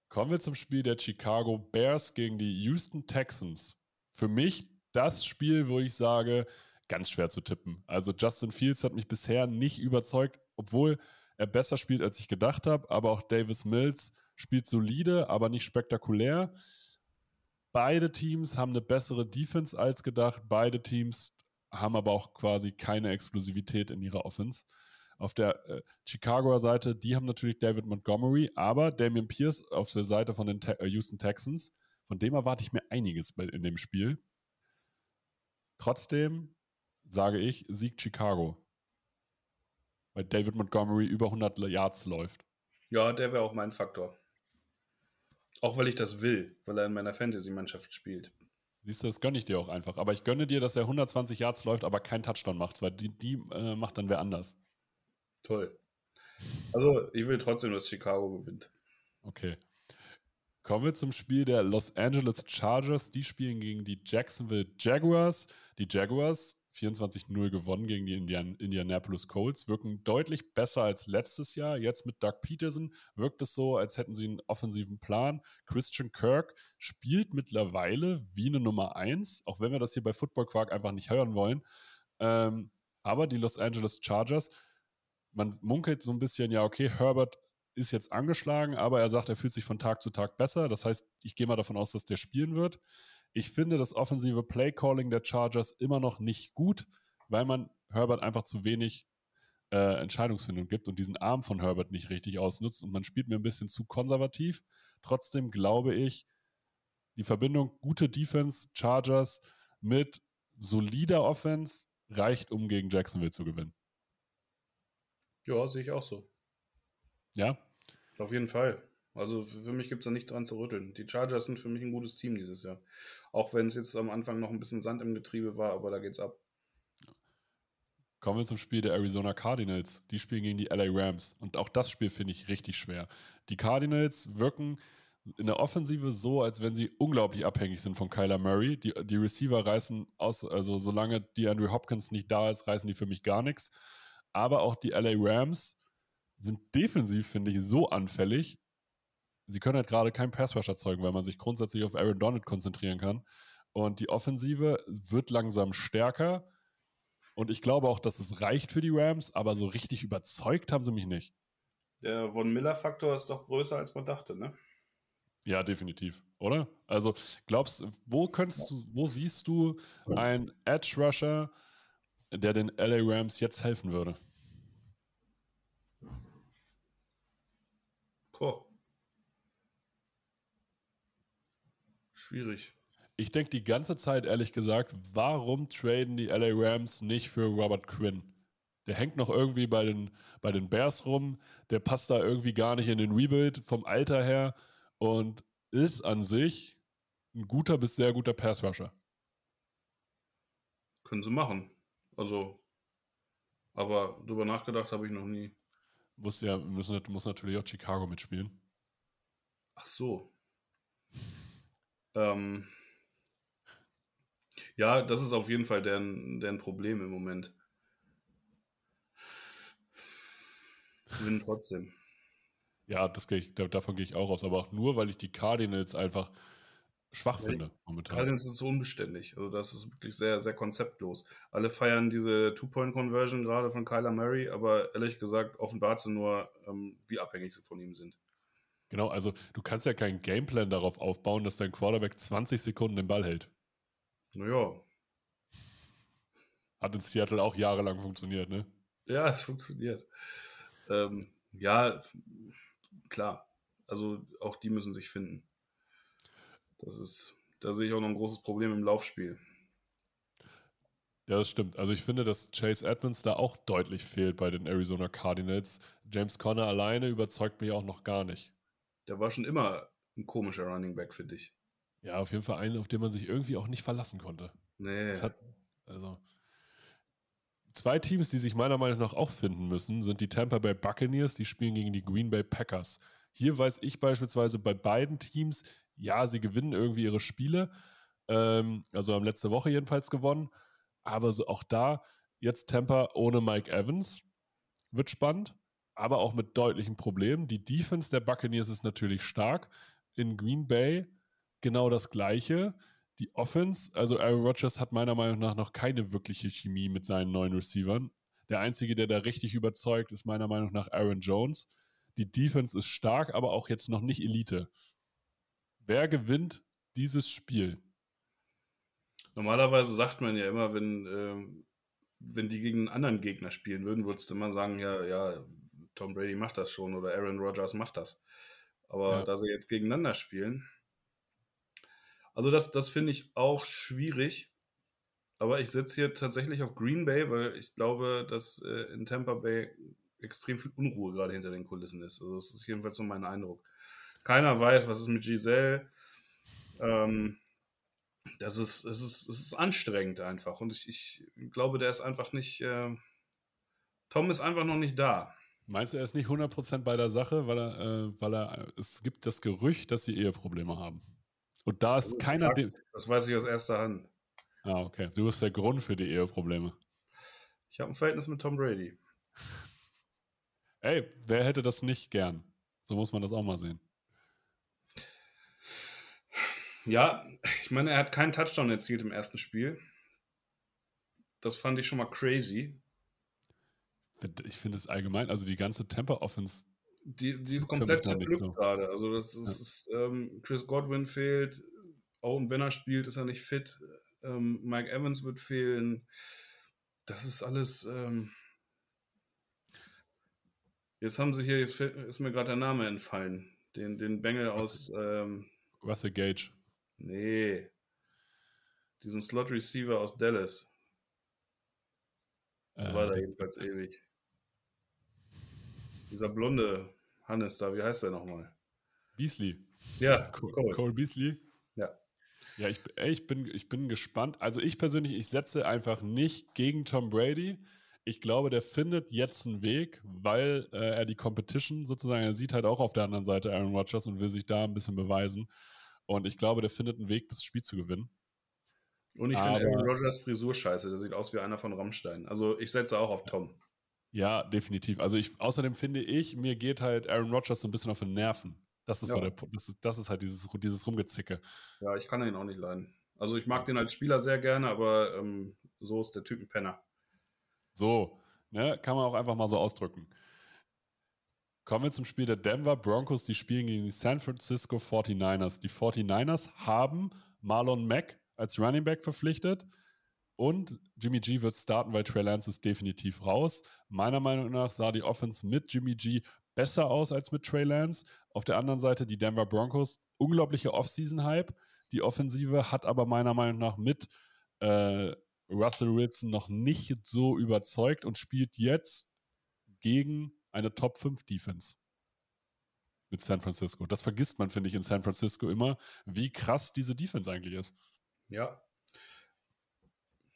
Kommen wir zum Spiel der Chicago Bears gegen die Houston Texans. Für mich das Spiel, wo ich sage, ganz schwer zu tippen. Also Justin Fields hat mich bisher nicht überzeugt, obwohl er besser spielt, als ich gedacht habe. Aber auch Davis Mills spielt solide, aber nicht spektakulär. Beide Teams haben eine bessere Defense als gedacht. Beide Teams haben aber auch quasi keine Explosivität in ihrer Offense. Auf der äh, Chicagoer Seite, die haben natürlich David Montgomery, aber Damian Pierce auf der Seite von den Te äh, Houston Texans, von dem erwarte ich mir einiges in dem Spiel. Trotzdem sage ich, siegt Chicago. Weil David Montgomery über 100 Yards läuft. Ja, der wäre auch mein Faktor. Auch weil ich das will, weil er in meiner Fantasy-Mannschaft spielt. Siehst du, das gönne ich dir auch einfach. Aber ich gönne dir, dass er 120 Yards läuft, aber keinen Touchdown macht, weil die, die äh, macht dann wer anders. Toll. Also, ich will trotzdem, dass Chicago gewinnt. Okay. Kommen wir zum Spiel der Los Angeles Chargers. Die spielen gegen die Jacksonville Jaguars. Die Jaguars 24-0 gewonnen gegen die Indian Indianapolis Colts, wirken deutlich besser als letztes Jahr. Jetzt mit Doug Peterson wirkt es so, als hätten sie einen offensiven Plan. Christian Kirk spielt mittlerweile wie eine Nummer 1, auch wenn wir das hier bei Football Quark einfach nicht hören wollen. Ähm, aber die Los Angeles Chargers, man munkelt so ein bisschen, ja, okay, Herbert ist jetzt angeschlagen, aber er sagt, er fühlt sich von Tag zu Tag besser. Das heißt, ich gehe mal davon aus, dass der spielen wird. Ich finde das offensive Play-Calling der Chargers immer noch nicht gut, weil man Herbert einfach zu wenig äh, Entscheidungsfindung gibt und diesen Arm von Herbert nicht richtig ausnutzt und man spielt mir ein bisschen zu konservativ. Trotzdem glaube ich, die Verbindung gute Defense, Chargers mit solider Offense reicht, um gegen Jacksonville zu gewinnen. Ja, sehe ich auch so. Ja? Auf jeden Fall. Also für mich gibt es da nicht dran zu rütteln. Die Chargers sind für mich ein gutes Team dieses Jahr. Auch wenn es jetzt am Anfang noch ein bisschen Sand im Getriebe war, aber da geht's ab. Kommen wir zum Spiel der Arizona Cardinals. Die spielen gegen die LA Rams. Und auch das Spiel finde ich richtig schwer. Die Cardinals wirken in der Offensive so, als wenn sie unglaublich abhängig sind von Kyler Murray. Die, die Receiver reißen aus, also solange die Andrew Hopkins nicht da ist, reißen die für mich gar nichts. Aber auch die LA Rams sind defensiv, finde ich, so anfällig, sie können halt gerade keinen Passrush erzeugen, weil man sich grundsätzlich auf Aaron Donald konzentrieren kann. Und die Offensive wird langsam stärker. Und ich glaube auch, dass es reicht für die Rams, aber so richtig überzeugt haben sie mich nicht. Der Von Miller-Faktor ist doch größer, als man dachte, ne? Ja, definitiv, oder? Also, glaubst wo könntest du, wo siehst du einen Edge Rusher, der den LA Rams jetzt helfen würde? Boah. Schwierig. Ich denke die ganze Zeit, ehrlich gesagt, warum traden die LA Rams nicht für Robert Quinn? Der hängt noch irgendwie bei den, bei den Bears rum. Der passt da irgendwie gar nicht in den Rebuild vom Alter her und ist an sich ein guter bis sehr guter Pass-Rusher. Können sie machen. Also, aber drüber nachgedacht habe ich noch nie. Muss ja, müssen, muss natürlich auch Chicago mitspielen. Ach so. Ähm, ja, das ist auf jeden Fall deren, deren Problem im Moment. Gewinnen trotzdem. Ja, das gehe ich, davon gehe ich auch aus, aber auch nur, weil ich die Cardinals einfach schwach Ja, finde momentan. Cardinals ist so unbeständig. Also das ist wirklich sehr, sehr konzeptlos. Alle feiern diese Two-Point-Conversion gerade von Kyler Murray, aber ehrlich gesagt offenbart sie nur, ähm, wie abhängig sie von ihm sind. Genau, also du kannst ja keinen Gameplan darauf aufbauen, dass dein Quarterback 20 Sekunden den Ball hält. Naja, Hat in Seattle auch jahrelang funktioniert, ne? ja, es funktioniert. Ähm, ja, klar. Also auch die müssen sich finden. Das ist, da sehe ich auch noch ein großes Problem im Laufspiel. Ja, das stimmt. Also ich finde, dass Chase Edmonds da auch deutlich fehlt bei den Arizona Cardinals. James Conner alleine überzeugt mich auch noch gar nicht. Der war schon immer ein komischer Running Back für dich. Ja, auf jeden Fall einen, auf den man sich irgendwie auch nicht verlassen konnte. Nee. Hat, also zwei Teams, die sich meiner Meinung nach auch finden müssen, sind die Tampa Bay Buccaneers, die spielen gegen die Green Bay Packers. Hier weiß ich beispielsweise bei beiden Teams, ja, sie gewinnen irgendwie ihre Spiele. Ähm, also haben letzte Woche jedenfalls gewonnen. Aber so auch da, jetzt Tampa ohne Mike Evans. Wird spannend, aber auch mit deutlichen Problemen. Die Defense der Buccaneers ist natürlich stark. In Green Bay genau das Gleiche. Die Offense, also Aaron Rodgers hat meiner Meinung nach noch keine wirkliche Chemie mit seinen neuen Receivern. Der einzige, der da richtig überzeugt, ist meiner Meinung nach Aaron Jones. Die Defense ist stark, aber auch jetzt noch nicht Elite. Wer gewinnt dieses Spiel? Normalerweise sagt man ja immer, wenn, ähm, wenn die gegen einen anderen Gegner spielen würden, würdest du immer sagen, ja, ja, Tom Brady macht das schon oder Aaron Rodgers macht das. Aber Ja. da sie jetzt gegeneinander spielen, also das, das finde ich auch schwierig. Aber ich setze hier tatsächlich auf Green Bay, weil ich glaube, dass äh, in Tampa Bay extrem viel Unruhe gerade hinter den Kulissen ist. Also das ist jedenfalls so mein Eindruck. Keiner weiß, was ist mit Giselle. Ähm, das ist, es ist, es ist anstrengend einfach. Und ich, ich glaube, der ist einfach nicht. Äh, Tom ist einfach noch nicht da. Meinst du, er ist nicht 100% bei der Sache, weil er, äh, weil er, es gibt das Gerücht, dass sie Eheprobleme haben. Und da ist ist keiner, Fakt. Das weiß ich aus erster Hand. ah, okay, du bist der Grund für die Eheprobleme. Ich habe ein Verhältnis mit Tom Brady. Ey, wer hätte das nicht gern? So muss man das auch mal sehen. Ja, ich meine, er hat keinen Touchdown erzielt im ersten Spiel. Das fand ich schon mal crazy. Ich finde es allgemein, also die ganze Temper-Offense, Die, die ist komplett zerpflückt so. gerade. Also das ist, ist ähm, Chris Godwin fehlt, auch wenn er spielt, ist er nicht fit. Ähm, Mike Evans wird fehlen. Das ist alles. Ähm, jetzt haben sie hier, jetzt ist mir gerade der Name entfallen. Den, den Bengel aus. Ähm, Russell Gage. nee. Diesen Slot Receiver aus Dallas. Äh, war da der- jedenfalls ewig. Dieser blonde Hannes da, wie heißt der nochmal? Beasley. Ja, Cole, Cole. Cole Beasley. Ja. Ja, ich, ich, bin, ich bin gespannt. Also ich persönlich, ich setze einfach nicht gegen Tom Brady. Ich glaube, der findet jetzt einen Weg, weil äh, er die Competition sozusagen, er sieht halt auch auf der anderen Seite Aaron Rodgers und will sich da ein bisschen beweisen. Und ich glaube, der findet einen Weg, das Spiel zu gewinnen. Und ich finde Aaron Rodgers Frisur scheiße. Der sieht aus wie einer von Rammstein. Also ich setze auch auf Tom. Ja, definitiv. Also ich, außerdem finde ich, mir geht halt Aaron Rodgers so ein bisschen auf den Nerven. Das ist so Ja. der Punkt. Das ist, das ist halt dieses, dieses Rumgezicke. Ja, ich kann ihn auch nicht leiden. Also ich mag den als Spieler sehr gerne, aber ähm, so ist der Typ ein Penner. So, ne, kann man auch einfach mal so ausdrücken. Kommen wir zum Spiel der Denver Broncos, die spielen gegen die San Francisco 49ers. Die 49ers haben Marlon Mack als Running Back verpflichtet und Jimmy G wird starten, weil Trey Lance ist definitiv raus. Meiner Meinung nach sah die Offense mit Jimmy G besser aus als mit Trey Lance. Auf der anderen Seite die Denver Broncos, unglaubliche Offseason-Hype. Die Offensive hat aber meiner Meinung nach mit äh, Russell Wilson noch nicht so überzeugt und spielt jetzt gegen eine Top 5 Defense mit San Francisco. Das vergisst man, finde ich, in San Francisco immer, wie krass diese Defense eigentlich ist. Ja.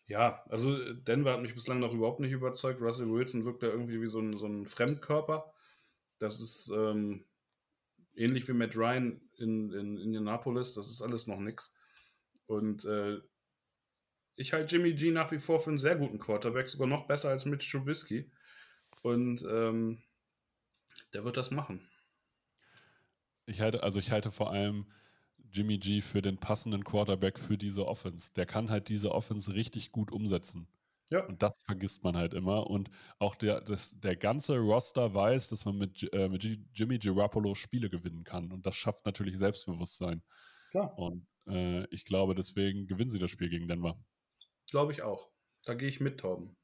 Ja, also Denver hat mich bislang noch überhaupt nicht überzeugt. Russell Wilson wirkt da irgendwie wie so ein, so ein Fremdkörper. Das ist ähm, ähnlich wie Matt Ryan in, in Indianapolis. Das ist alles noch nix. Und äh, ich halte Jimmy G nach wie vor für einen sehr guten Quarterback, sogar noch besser als Mitch Trubisky. Und ähm, der wird das machen. Ich halte, also ich halte vor allem Jimmy G für den passenden Quarterback für diese Offense. Der kann halt diese Offense richtig gut umsetzen. Ja. Und das vergisst man halt immer. Und auch der, das, der ganze Roster weiß, dass man mit, äh, mit Jimmy Garoppolo Spiele gewinnen kann. Und das schafft natürlich Selbstbewusstsein. Klar. Und äh, ich glaube, deswegen gewinnen sie das Spiel gegen Denver. Glaube ich auch. Da gehe ich mit, Torben.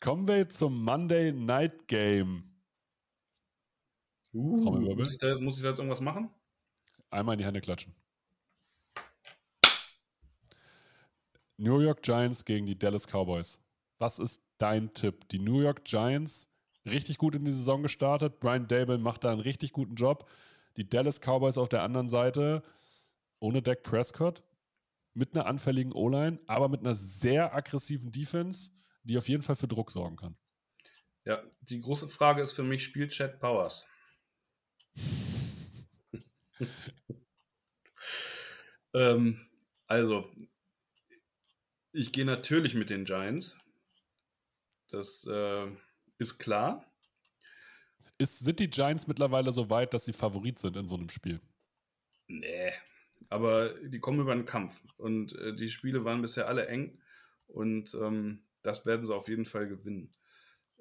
Kommen wir zum Monday Night Game. Uh, muss, ich da muss ich da jetzt irgendwas machen? Einmal in die Hände klatschen. New York Giants gegen die Dallas Cowboys. Was ist dein Tipp? Die New York Giants richtig gut in die Saison gestartet. Brian Dable macht da einen richtig guten Job. Die Dallas Cowboys auf der anderen Seite ohne Dak Prescott mit einer anfälligen O-Line, aber mit einer sehr aggressiven Defense, die auf jeden Fall für Druck sorgen kann. Ja, die große Frage ist für mich, spielt Chad Powers? ähm, also, ich gehe natürlich mit den Giants. Das äh, ist klar. Ist, sind die Giants mittlerweile so weit, dass sie Favorit sind in so einem Spiel? Nee, aber die kommen über den Kampf. Und äh, die Spiele waren bisher alle eng. Und ähm, das werden sie auf jeden Fall gewinnen.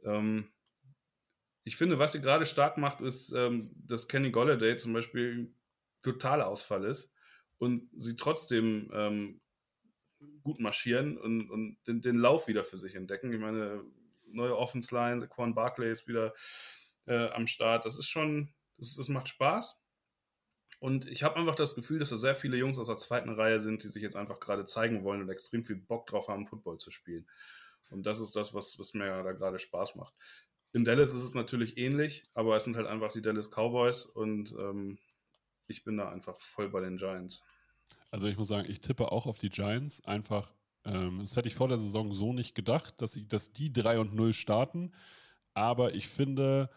Ähm, ich finde, was sie gerade stark macht, ist, ähm, dass Kenny Golladay zum Beispiel totaler Ausfall ist und sie trotzdem ähm, gut marschieren und, und den, den, Lauf wieder für sich entdecken. Ich meine, neue Offense Line, Quan Barclay ist wieder äh, am Start. Das ist schon, das, das macht Spaß. Und ich habe einfach das Gefühl, dass da sehr viele Jungs aus der zweiten Reihe sind, die sich jetzt einfach gerade zeigen wollen und extrem viel Bock drauf haben, Football zu spielen. Und das ist das, was, was mir da gerade Spaß macht. In Dallas ist es natürlich ähnlich, aber es sind halt einfach die Dallas Cowboys und ähm, ich bin da einfach voll bei den Giants. Also ich muss sagen, ich tippe auch auf die Giants. Einfach, ähm, das hätte ich vor der Saison so nicht gedacht, dass, ich, dass die 3 und 0 starten. Aber ich finde,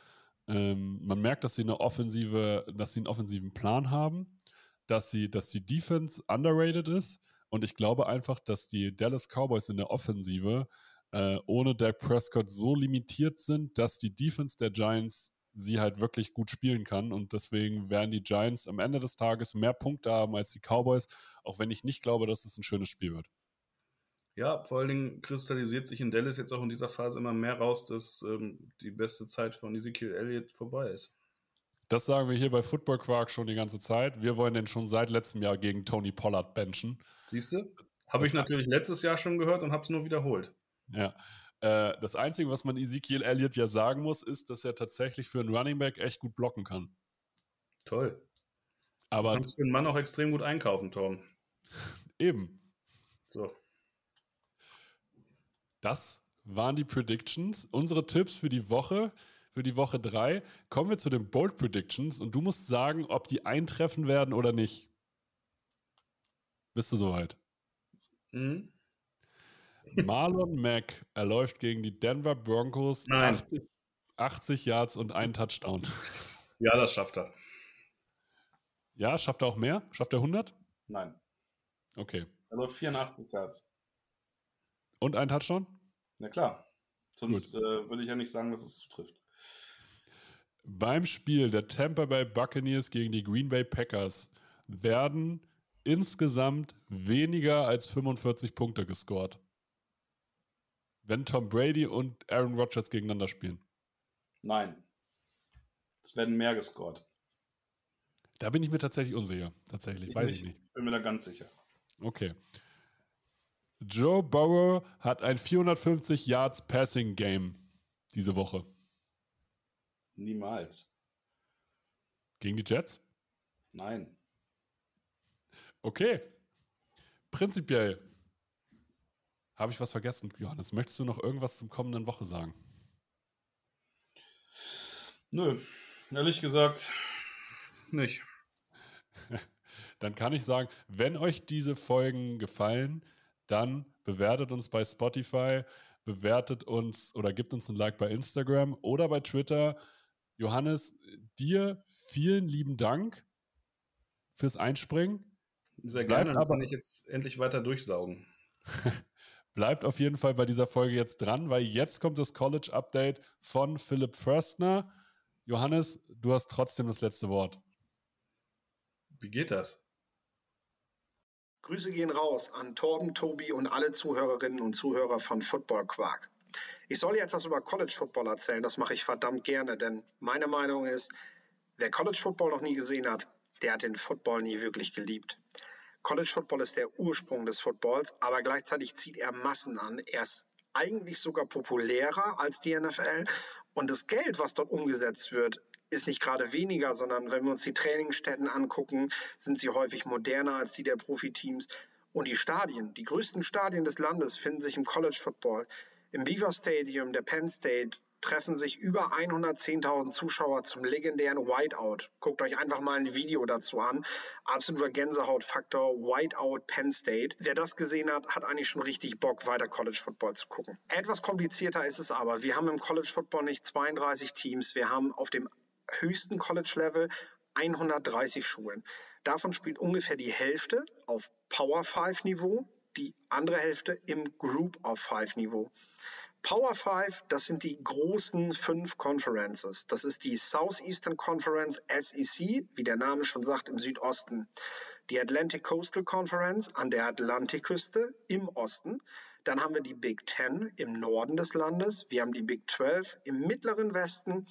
ähm, man merkt, dass sie eine offensive, dass sie einen offensiven Plan haben, dass sie, dass die Defense underrated ist. Und ich glaube einfach, dass die Dallas Cowboys in der Offensive äh, ohne Dak Prescott so limitiert sind, dass die Defense der Giants sie halt wirklich gut spielen kann. Und deswegen werden die Giants am Ende des Tages mehr Punkte haben als die Cowboys, auch wenn ich nicht glaube, dass es ein schönes Spiel wird. Ja, vor allen Dingen kristallisiert sich in Dallas jetzt auch in dieser Phase immer mehr raus, dass ähm, die beste Zeit von Ezekiel Elliott vorbei ist. Das sagen wir hier bei Football Quark schon die ganze Zeit. Wir wollen den schon seit letztem Jahr gegen Tony Pollard benchen. Siehst du? Habe ich natürlich letztes Jahr schon gehört und habe es nur wiederholt. Ja. Äh, das Einzige, was man Ezekiel Elliott ja sagen muss, ist, dass er tatsächlich für einen Running Back echt gut blocken kann. Toll. Aber du kannst für einen Mann auch extrem gut einkaufen, Tom. Eben. So. Das waren die Predictions. Unsere Tipps für die Woche, für die Woche 3. Kommen wir zu den Bold Predictions und du musst sagen, ob die eintreffen werden oder nicht. Bist du soweit? Mhm. Marlon Mack, er läuft gegen die Denver Broncos 80, 80, Yards und einen Touchdown. Ja, das schafft er. Ja, schafft er auch mehr? Schafft er 100? Nein. Okay. Er läuft 84 Yards. Und ein Touchdown? Na klar. Sonst äh, würde ich ja nicht sagen, dass es zutrifft. Beim Spiel der Tampa Bay Buccaneers gegen die Green Bay Packers werden insgesamt weniger als 45 Punkte gescored wenn Tom Brady und Aaron Rodgers gegeneinander spielen? Nein. Es werden mehr gescored. Da bin ich mir tatsächlich unsicher. Tatsächlich, ich weiß nicht. ich nicht. Bin mir da ganz sicher. Okay. Joe Burrow hat ein 450 Yards Passing Game diese Woche. Niemals. Gegen die Jets? Nein. Okay. Prinzipiell habe ich was vergessen, Johannes? Möchtest du noch irgendwas zum kommenden Woche sagen? Nö, ehrlich gesagt nicht. Dann kann ich sagen, wenn euch diese Folgen gefallen, dann bewertet uns bei Spotify, bewertet uns oder gibt uns ein Like bei Instagram oder bei Twitter. Johannes, dir vielen lieben Dank fürs Einspringen. Sehr gerne, Bleibt aber kann ich jetzt endlich weiter durchsaugen. Bleibt auf jeden Fall bei dieser Folge jetzt dran, weil jetzt kommt das College Update von Philipp Förstner. Johannes, du hast trotzdem das letzte Wort. Wie geht das? Grüße gehen raus an Torben, Tobi und alle Zuhörerinnen und Zuhörer von Football Quark. Ich soll hier etwas über College Football erzählen, das mache ich verdammt gerne, denn meine Meinung ist, wer College Football noch nie gesehen hat, der hat den Football nie wirklich geliebt. College Football ist der Ursprung des Footballs, aber gleichzeitig zieht er Massen an. Er ist eigentlich sogar populärer als die NFL und das Geld, was dort umgesetzt wird, ist nicht gerade weniger, sondern wenn wir uns die Trainingsstätten angucken, sind sie häufig moderner als die der Profiteams. Und die Stadien, die größten Stadien des Landes finden sich im College Football. Im Beaver Stadium der Penn State treffen sich über 110.000 Zuschauer zum legendären Whiteout. Guckt euch einfach mal ein Video dazu an. Absoluter Gänsehautfaktor, Whiteout Penn State. Wer das gesehen hat, hat eigentlich schon richtig Bock, weiter College Football zu gucken. Etwas komplizierter ist es aber. Wir haben im College Football nicht 32 Teams. Wir haben auf dem höchsten College-Level 130 Schulen. Davon spielt ungefähr die Hälfte auf Power 5 Niveau, die andere Hälfte im Group of 5 Niveau. Power 5, das sind die großen fünf Conferences. Das ist die Southeastern Conference SEC, wie der Name schon sagt, im Südosten. Die Atlantic Coastal Conference an der Atlantikküste im Osten. Dann haben wir die Big Ten im Norden des Landes. Wir haben die Big 12 im mittleren Westen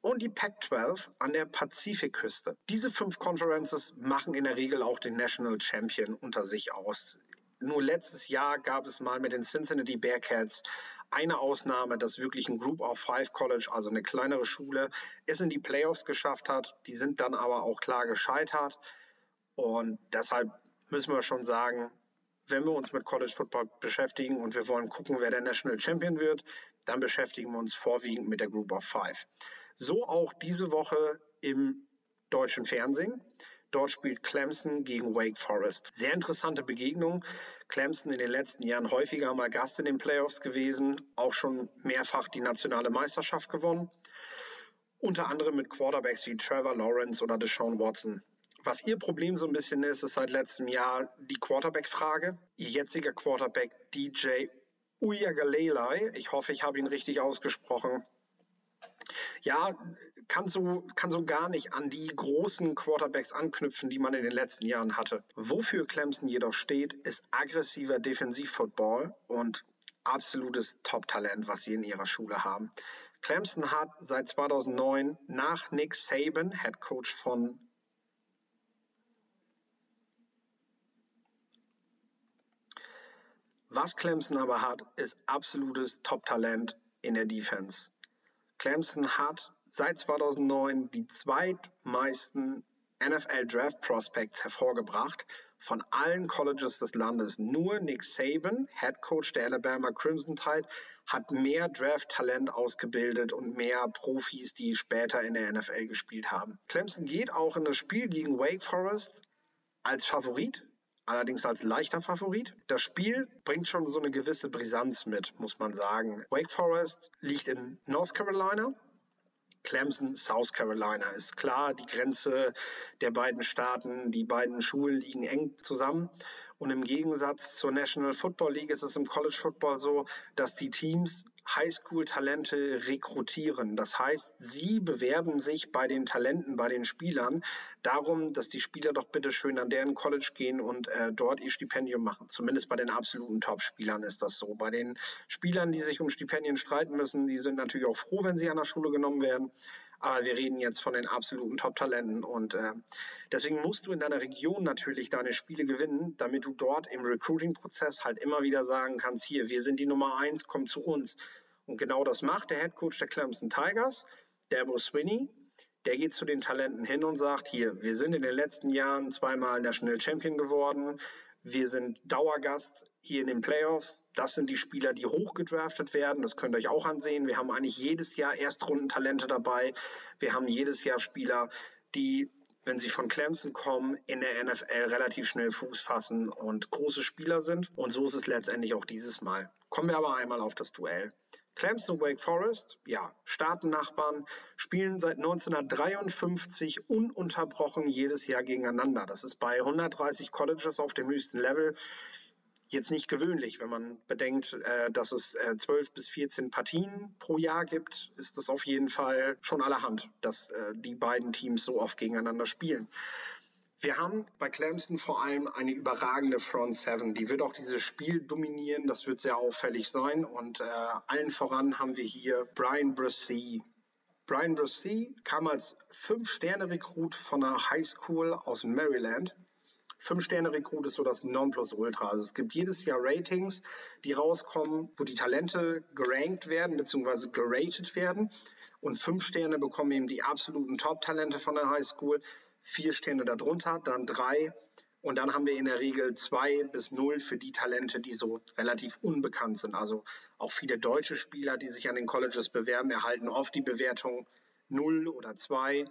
und die Pac-12 an der Pazifikküste. Diese fünf Conferences machen in der Regel auch den National Champion unter sich aus. Nur letztes Jahr gab es mal mit den Cincinnati Bearcats eine Ausnahme, dass wirklich ein Group of Five College, also eine kleinere Schule, es in die Playoffs geschafft hat. Die sind dann aber auch klar gescheitert. Und deshalb müssen wir schon sagen, wenn wir uns mit College Football beschäftigen und wir wollen gucken, wer der National Champion wird, dann beschäftigen wir uns vorwiegend mit der Group of Five. So auch diese Woche im deutschen Fernsehen. Dort spielt Clemson gegen Wake Forest. Sehr interessante Begegnung. Clemson in den letzten Jahren häufiger mal Gast in den Playoffs gewesen, auch schon mehrfach die nationale Meisterschaft gewonnen. Unter anderem mit Quarterbacks wie Trevor Lawrence oder Deshaun Watson. Was ihr Problem so ein bisschen ist, ist seit letztem Jahr die Quarterback-Frage. Ihr jetziger Quarterback DJ Uyagalelei, ich hoffe, ich habe ihn richtig ausgesprochen, ja, kann so, kann so gar nicht an die großen Quarterbacks anknüpfen, die man in den letzten Jahren hatte. Wofür Clemson jedoch steht, ist aggressiver Defensivfootball und absolutes Top-Talent, was sie in ihrer Schule haben. Clemson hat seit 2009 nach Nick Saban, Head Coach von Was Clemson aber hat, ist absolutes Top-Talent in der Defense. Clemson hat seit 2009 die zweitmeisten NFL Draft Prospects hervorgebracht von allen Colleges des Landes. Nur Nick Saban, Head Coach der Alabama Crimson Tide, hat mehr Draft-Talent ausgebildet und mehr Profis, die später in der NFL gespielt haben. Clemson geht auch in das Spiel gegen Wake Forest als Favorit allerdings als leichter Favorit. Das Spiel bringt schon so eine gewisse Brisanz mit, muss man sagen. Wake Forest liegt in North Carolina. Clemson, South Carolina. Ist klar, die Grenze der beiden Staaten, die beiden Schulen liegen eng zusammen. Und im Gegensatz zur National Football League ist es im College Football so, dass die Teams Highschool-Talente rekrutieren. Das heißt, sie bewerben sich bei den Talenten, bei den Spielern darum, dass die Spieler doch bitte schön an deren College gehen und äh, dort ihr Stipendium machen. Zumindest bei den absoluten Top-Spielern ist das so. Bei den Spielern, die sich um Stipendien streiten müssen, die sind natürlich auch froh, wenn sie an der Schule genommen werden. Aber wir reden jetzt von den absoluten Top-Talenten und äh, deswegen musst du in deiner Region natürlich deine Spiele gewinnen, damit du dort im Recruiting-Prozess halt immer wieder sagen kannst, hier, wir sind die Nummer eins, komm zu uns. Und genau das macht der Head Coach der Clemson Tigers, Dabo Swinney. Der geht zu den Talenten hin und sagt, hier, wir sind in den letzten Jahren zweimal National Champion geworden. Wir sind Dauergast hier in den Playoffs. Das sind die Spieler, die hochgedraftet werden. Das könnt ihr euch auch ansehen. Wir haben eigentlich jedes Jahr Erstrundentalente dabei. Wir haben jedes Jahr Spieler, die wenn sie von Clemson kommen, in der NFL relativ schnell Fuß fassen und große Spieler sind. Und so ist es letztendlich auch dieses Mal. Kommen wir aber einmal auf das Duell. Clemson Wake Forest, ja, Staatennachbarn, spielen seit 1953 ununterbrochen jedes Jahr gegeneinander. Das ist bei 130 Colleges auf dem höchsten Level jetzt nicht gewöhnlich. Wenn man bedenkt, äh, dass es äh, 12 bis 14 Partien pro Jahr gibt, ist das auf jeden Fall schon allerhand, dass äh, die beiden Teams so oft gegeneinander spielen. Wir haben bei Clemson vor allem eine überragende Front Seven. Die wird auch dieses Spiel dominieren. Das wird sehr auffällig sein. Und äh, allen voran haben wir hier Brian Brissy. Brian Brissy kam als Fünf-Sterne-Rekrut von einer High School aus Maryland. Fünf-Sterne-Rekrut ist so das Nonplusultra. Also es gibt jedes Jahr Ratings, die rauskommen, wo die Talente gerankt werden bzw. geratet werden. Und fünf Sterne bekommen eben die absoluten Top-Talente von der High School vier Sterne darunter, dann drei und dann haben wir in der Regel zwei bis null für die Talente, die so relativ unbekannt sind. Also auch viele deutsche Spieler, die sich an den Colleges bewerben, erhalten oft die Bewertung null oder zwei,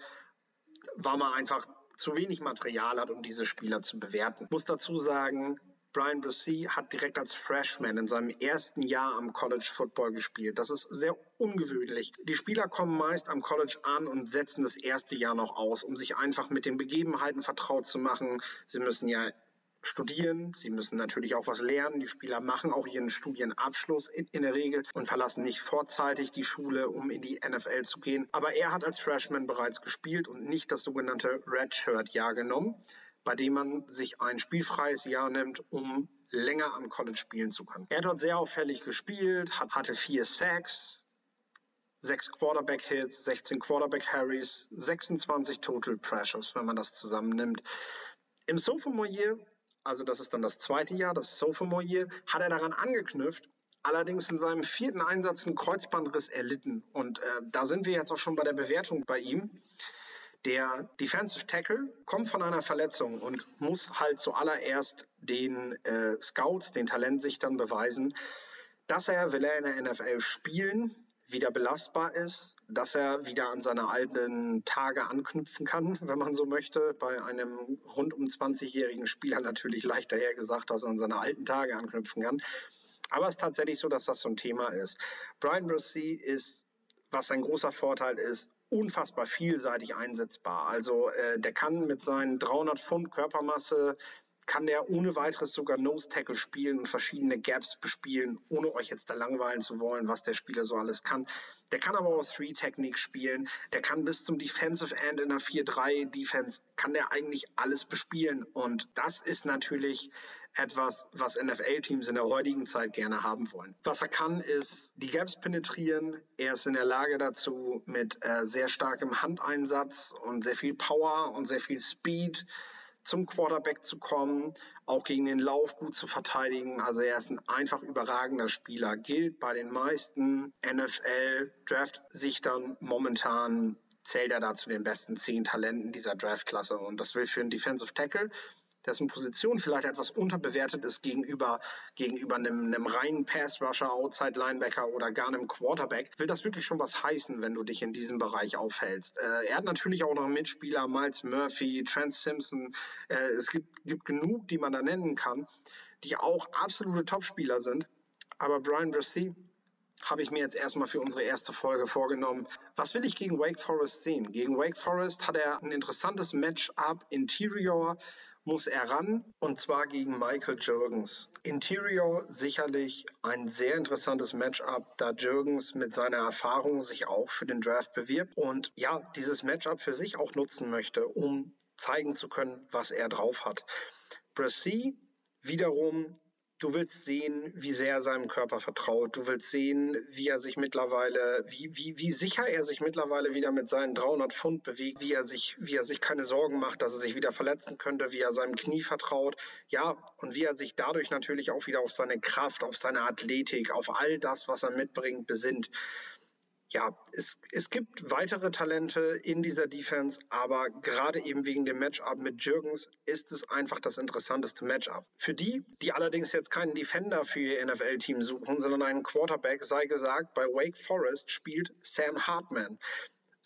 weil man einfach zu wenig Material hat, um diese Spieler zu bewerten. Ich muss dazu sagen, Brian Bussey hat direkt als Freshman in seinem ersten Jahr am College Football gespielt. Das ist sehr ungewöhnlich. Die Spieler kommen meist am College an und setzen das erste Jahr noch aus, um sich einfach mit den Begebenheiten vertraut zu machen. Sie müssen ja studieren, sie müssen natürlich auch was lernen. Die Spieler machen auch ihren Studienabschluss in, in, der Regel und verlassen nicht vorzeitig die Schule, um in die NFL zu gehen. Aber er hat als Freshman bereits gespielt und nicht das sogenannte Redshirt-Jahr genommen bei dem man sich ein spielfreies Jahr nimmt, um länger am College spielen zu können. Er hat dort sehr auffällig gespielt, hatte vier Sacks, sechs Quarterback-Hits, 16 Quarterback-Harries, 26 Total Pressures, wenn man das zusammennimmt. Im Sophomore Year, also das ist dann das zweite Jahr, das Sophomore Year, hat er daran angeknüpft, allerdings in seinem vierten Einsatz einen Kreuzbandriss erlitten. Und äh, da sind wir jetzt auch schon bei der Bewertung bei ihm. Der Defensive Tackle kommt von einer Verletzung und muss halt zuallererst den äh, Scouts, den Talentsichtern beweisen, dass er, will er in der NFL spielen, wieder belastbar ist, dass er wieder an seine alten Tage anknüpfen kann, wenn man so möchte. Bei einem rund um 20-jährigen Spieler natürlich leichter hergesagt, dass er an seine alten Tage anknüpfen kann. Aber es ist tatsächlich so, dass das so ein Thema ist. Brian Brucey ist was ein großer Vorteil ist, unfassbar vielseitig einsetzbar. Also äh, der kann mit seinen 300 Pfund Körpermasse kann der ohne weiteres sogar Nose Tackle spielen und verschiedene Gaps bespielen, ohne euch jetzt da langweilen zu wollen, was der Spieler so alles kann. Der kann aber auch Three Technik spielen. Der kann bis zum Defensive End in der 4-3 Defense kann der eigentlich alles bespielen und das ist natürlich etwas, was NFL-Teams in der heutigen Zeit gerne haben wollen. Was er kann, ist die Gaps penetrieren. Er ist in der Lage dazu, mit äh, sehr starkem Handeinsatz und sehr viel Power und sehr viel Speed zum Quarterback zu kommen, auch gegen den Lauf gut zu verteidigen. Also er ist ein einfach überragender Spieler, gilt bei den meisten NFL-Draft-Sichtern momentan zählt er da zu den besten zehn Talenten dieser Draftklasse. Und das will für einen Defensive Tackle dessen Position vielleicht etwas unterbewertet ist gegenüber, gegenüber einem, einem reinen Pass-Rusher, Outside-Linebacker oder gar einem Quarterback, will das wirklich schon was heißen, wenn du dich in diesem Bereich aufhältst. Äh, er hat natürlich auch noch Mitspieler, Miles Murphy, Trent Simpson. Äh, es gibt, gibt genug, die man da nennen kann, die auch absolute Topspieler sind. Aber Brian Brissy, habe ich mir jetzt erstmal für unsere erste Folge vorgenommen. Was will ich gegen Wake Forest sehen? Gegen Wake Forest hat er ein interessantes Matchup Interior muss er ran und zwar gegen Michael Jürgens. Interior sicherlich ein sehr interessantes Matchup, da Jürgens mit seiner Erfahrung sich auch für den Draft bewirbt und ja, dieses Matchup für sich auch nutzen möchte, um zeigen zu können, was er drauf hat. Brissy wiederum Du willst sehen, wie sehr er seinem Körper vertraut. Du willst sehen, wie er sich mittlerweile, wie, wie, wie sicher er sich mittlerweile wieder mit seinen 300 Pfund bewegt, wie er sich, wie er sich keine Sorgen macht, dass er sich wieder verletzen könnte, wie er seinem Knie vertraut. Ja, und wie er sich dadurch natürlich auch wieder auf seine Kraft, auf seine Athletik, auf all das, was er mitbringt, besinnt ja, es, es gibt weitere Talente in dieser Defense, aber gerade eben wegen dem Matchup mit Jürgens ist es einfach das interessanteste Matchup. Für die, die allerdings jetzt keinen Defender für ihr NFL-Team suchen, sondern einen Quarterback, sei gesagt, bei Wake Forest spielt Sam Hartman.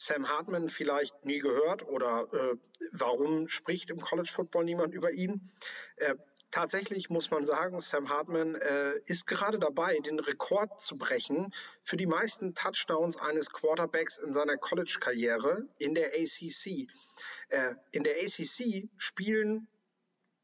Sam Hartman vielleicht nie gehört oder äh, warum spricht im College Football niemand über ihn? Äh, tatsächlich muss man sagen, Sam Hartman äh, ist gerade dabei, den Rekord zu brechen für die meisten Touchdowns eines Quarterbacks in seiner College-Karriere in der ACC. Äh, in der ACC spielen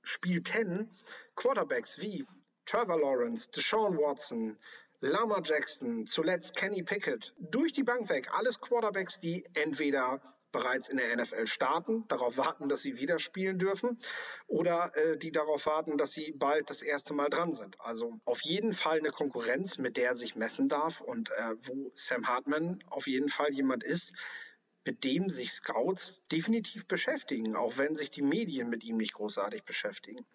Spiel 10 Quarterbacks wie Trevor Lawrence, Deshaun Watson, Lama Jackson, zuletzt Kenny Pickett, durch die Bank weg. Alles Quarterbacks, die entweder bereits in der NFL starten, darauf warten, dass sie wieder spielen dürfen, oder äh, die darauf warten, dass sie bald das erste Mal dran sind. Also auf jeden Fall eine Konkurrenz, mit der er sich messen darf und äh, wo Sam Hartman auf jeden Fall jemand ist, mit dem sich Scouts definitiv beschäftigen, auch wenn sich die Medien mit ihm nicht großartig beschäftigen.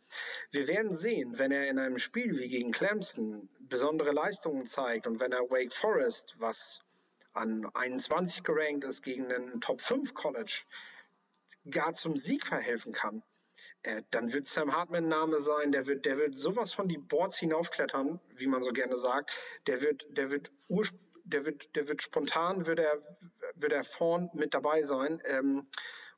Wir werden sehen, wenn er in einem Spiel wie gegen Clemson besondere Leistungen zeigt und wenn er Wake Forest, was an 21 gerankt ist, gegen einen Top 5 College, gar zum Sieg verhelfen kann, äh, dann wird Sam Hartman Name sein, der wird, der wird sowas von die Boards hinaufklettern, wie man so gerne sagt. Der wird, der wird der wird, der wird spontan, wird er, wird er vorn mit dabei sein. Ähm,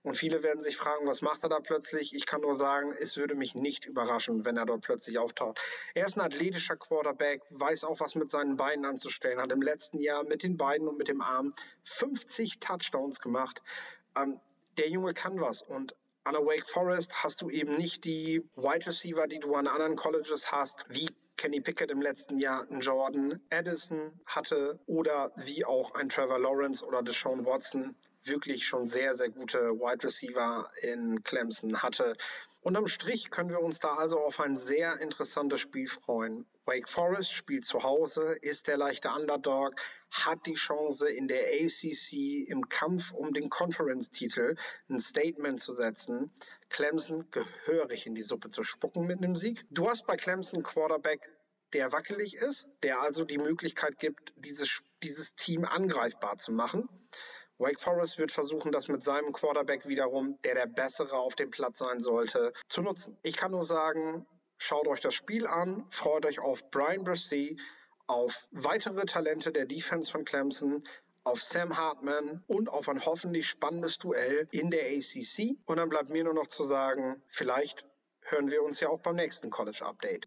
und viele werden sich fragen, was macht er da plötzlich? Ich kann nur sagen, es würde mich nicht überraschen, wenn er dort plötzlich auftaucht. Er ist ein athletischer Quarterback, weiß auch, was mit seinen Beinen anzustellen, hat im letzten Jahr mit den Beinen und mit dem Arm 50 Touchdowns gemacht. Ähm, der Junge kann was und an der Wake Forest hast du eben nicht die Wide Receiver, die du an anderen Colleges hast, wie Kenny Pickett im letzten Jahr einen Jordan Addison hatte oder wie auch ein Trevor Lawrence oder Deshaun Watson wirklich schon sehr, sehr gute Wide Receiver in Clemson hatte. Unterm Strich können wir uns da also auf ein sehr interessantes Spiel freuen. Wake Forest spielt zu Hause, ist der leichte Underdog, hat die Chance in der ACC im Kampf um den Conference-Titel ein Statement zu setzen. Clemson gehörig in die Suppe zu spucken mit einem Sieg. Du hast bei Clemson Quarterback der wackelig ist, der also die Möglichkeit gibt, dieses, dieses Team angreifbar zu machen. Wake Forest wird versuchen, das mit seinem Quarterback wiederum, der der bessere auf dem Platz sein sollte, zu nutzen. Ich kann nur sagen, schaut euch das Spiel an, freut euch auf Brian Brissy, auf weitere Talente der Defense von Clemson, auf Sam Hartman und auf ein hoffentlich spannendes Duell in der ACC. Und dann bleibt mir nur noch zu sagen, vielleicht hören wir uns ja auch beim nächsten College Update.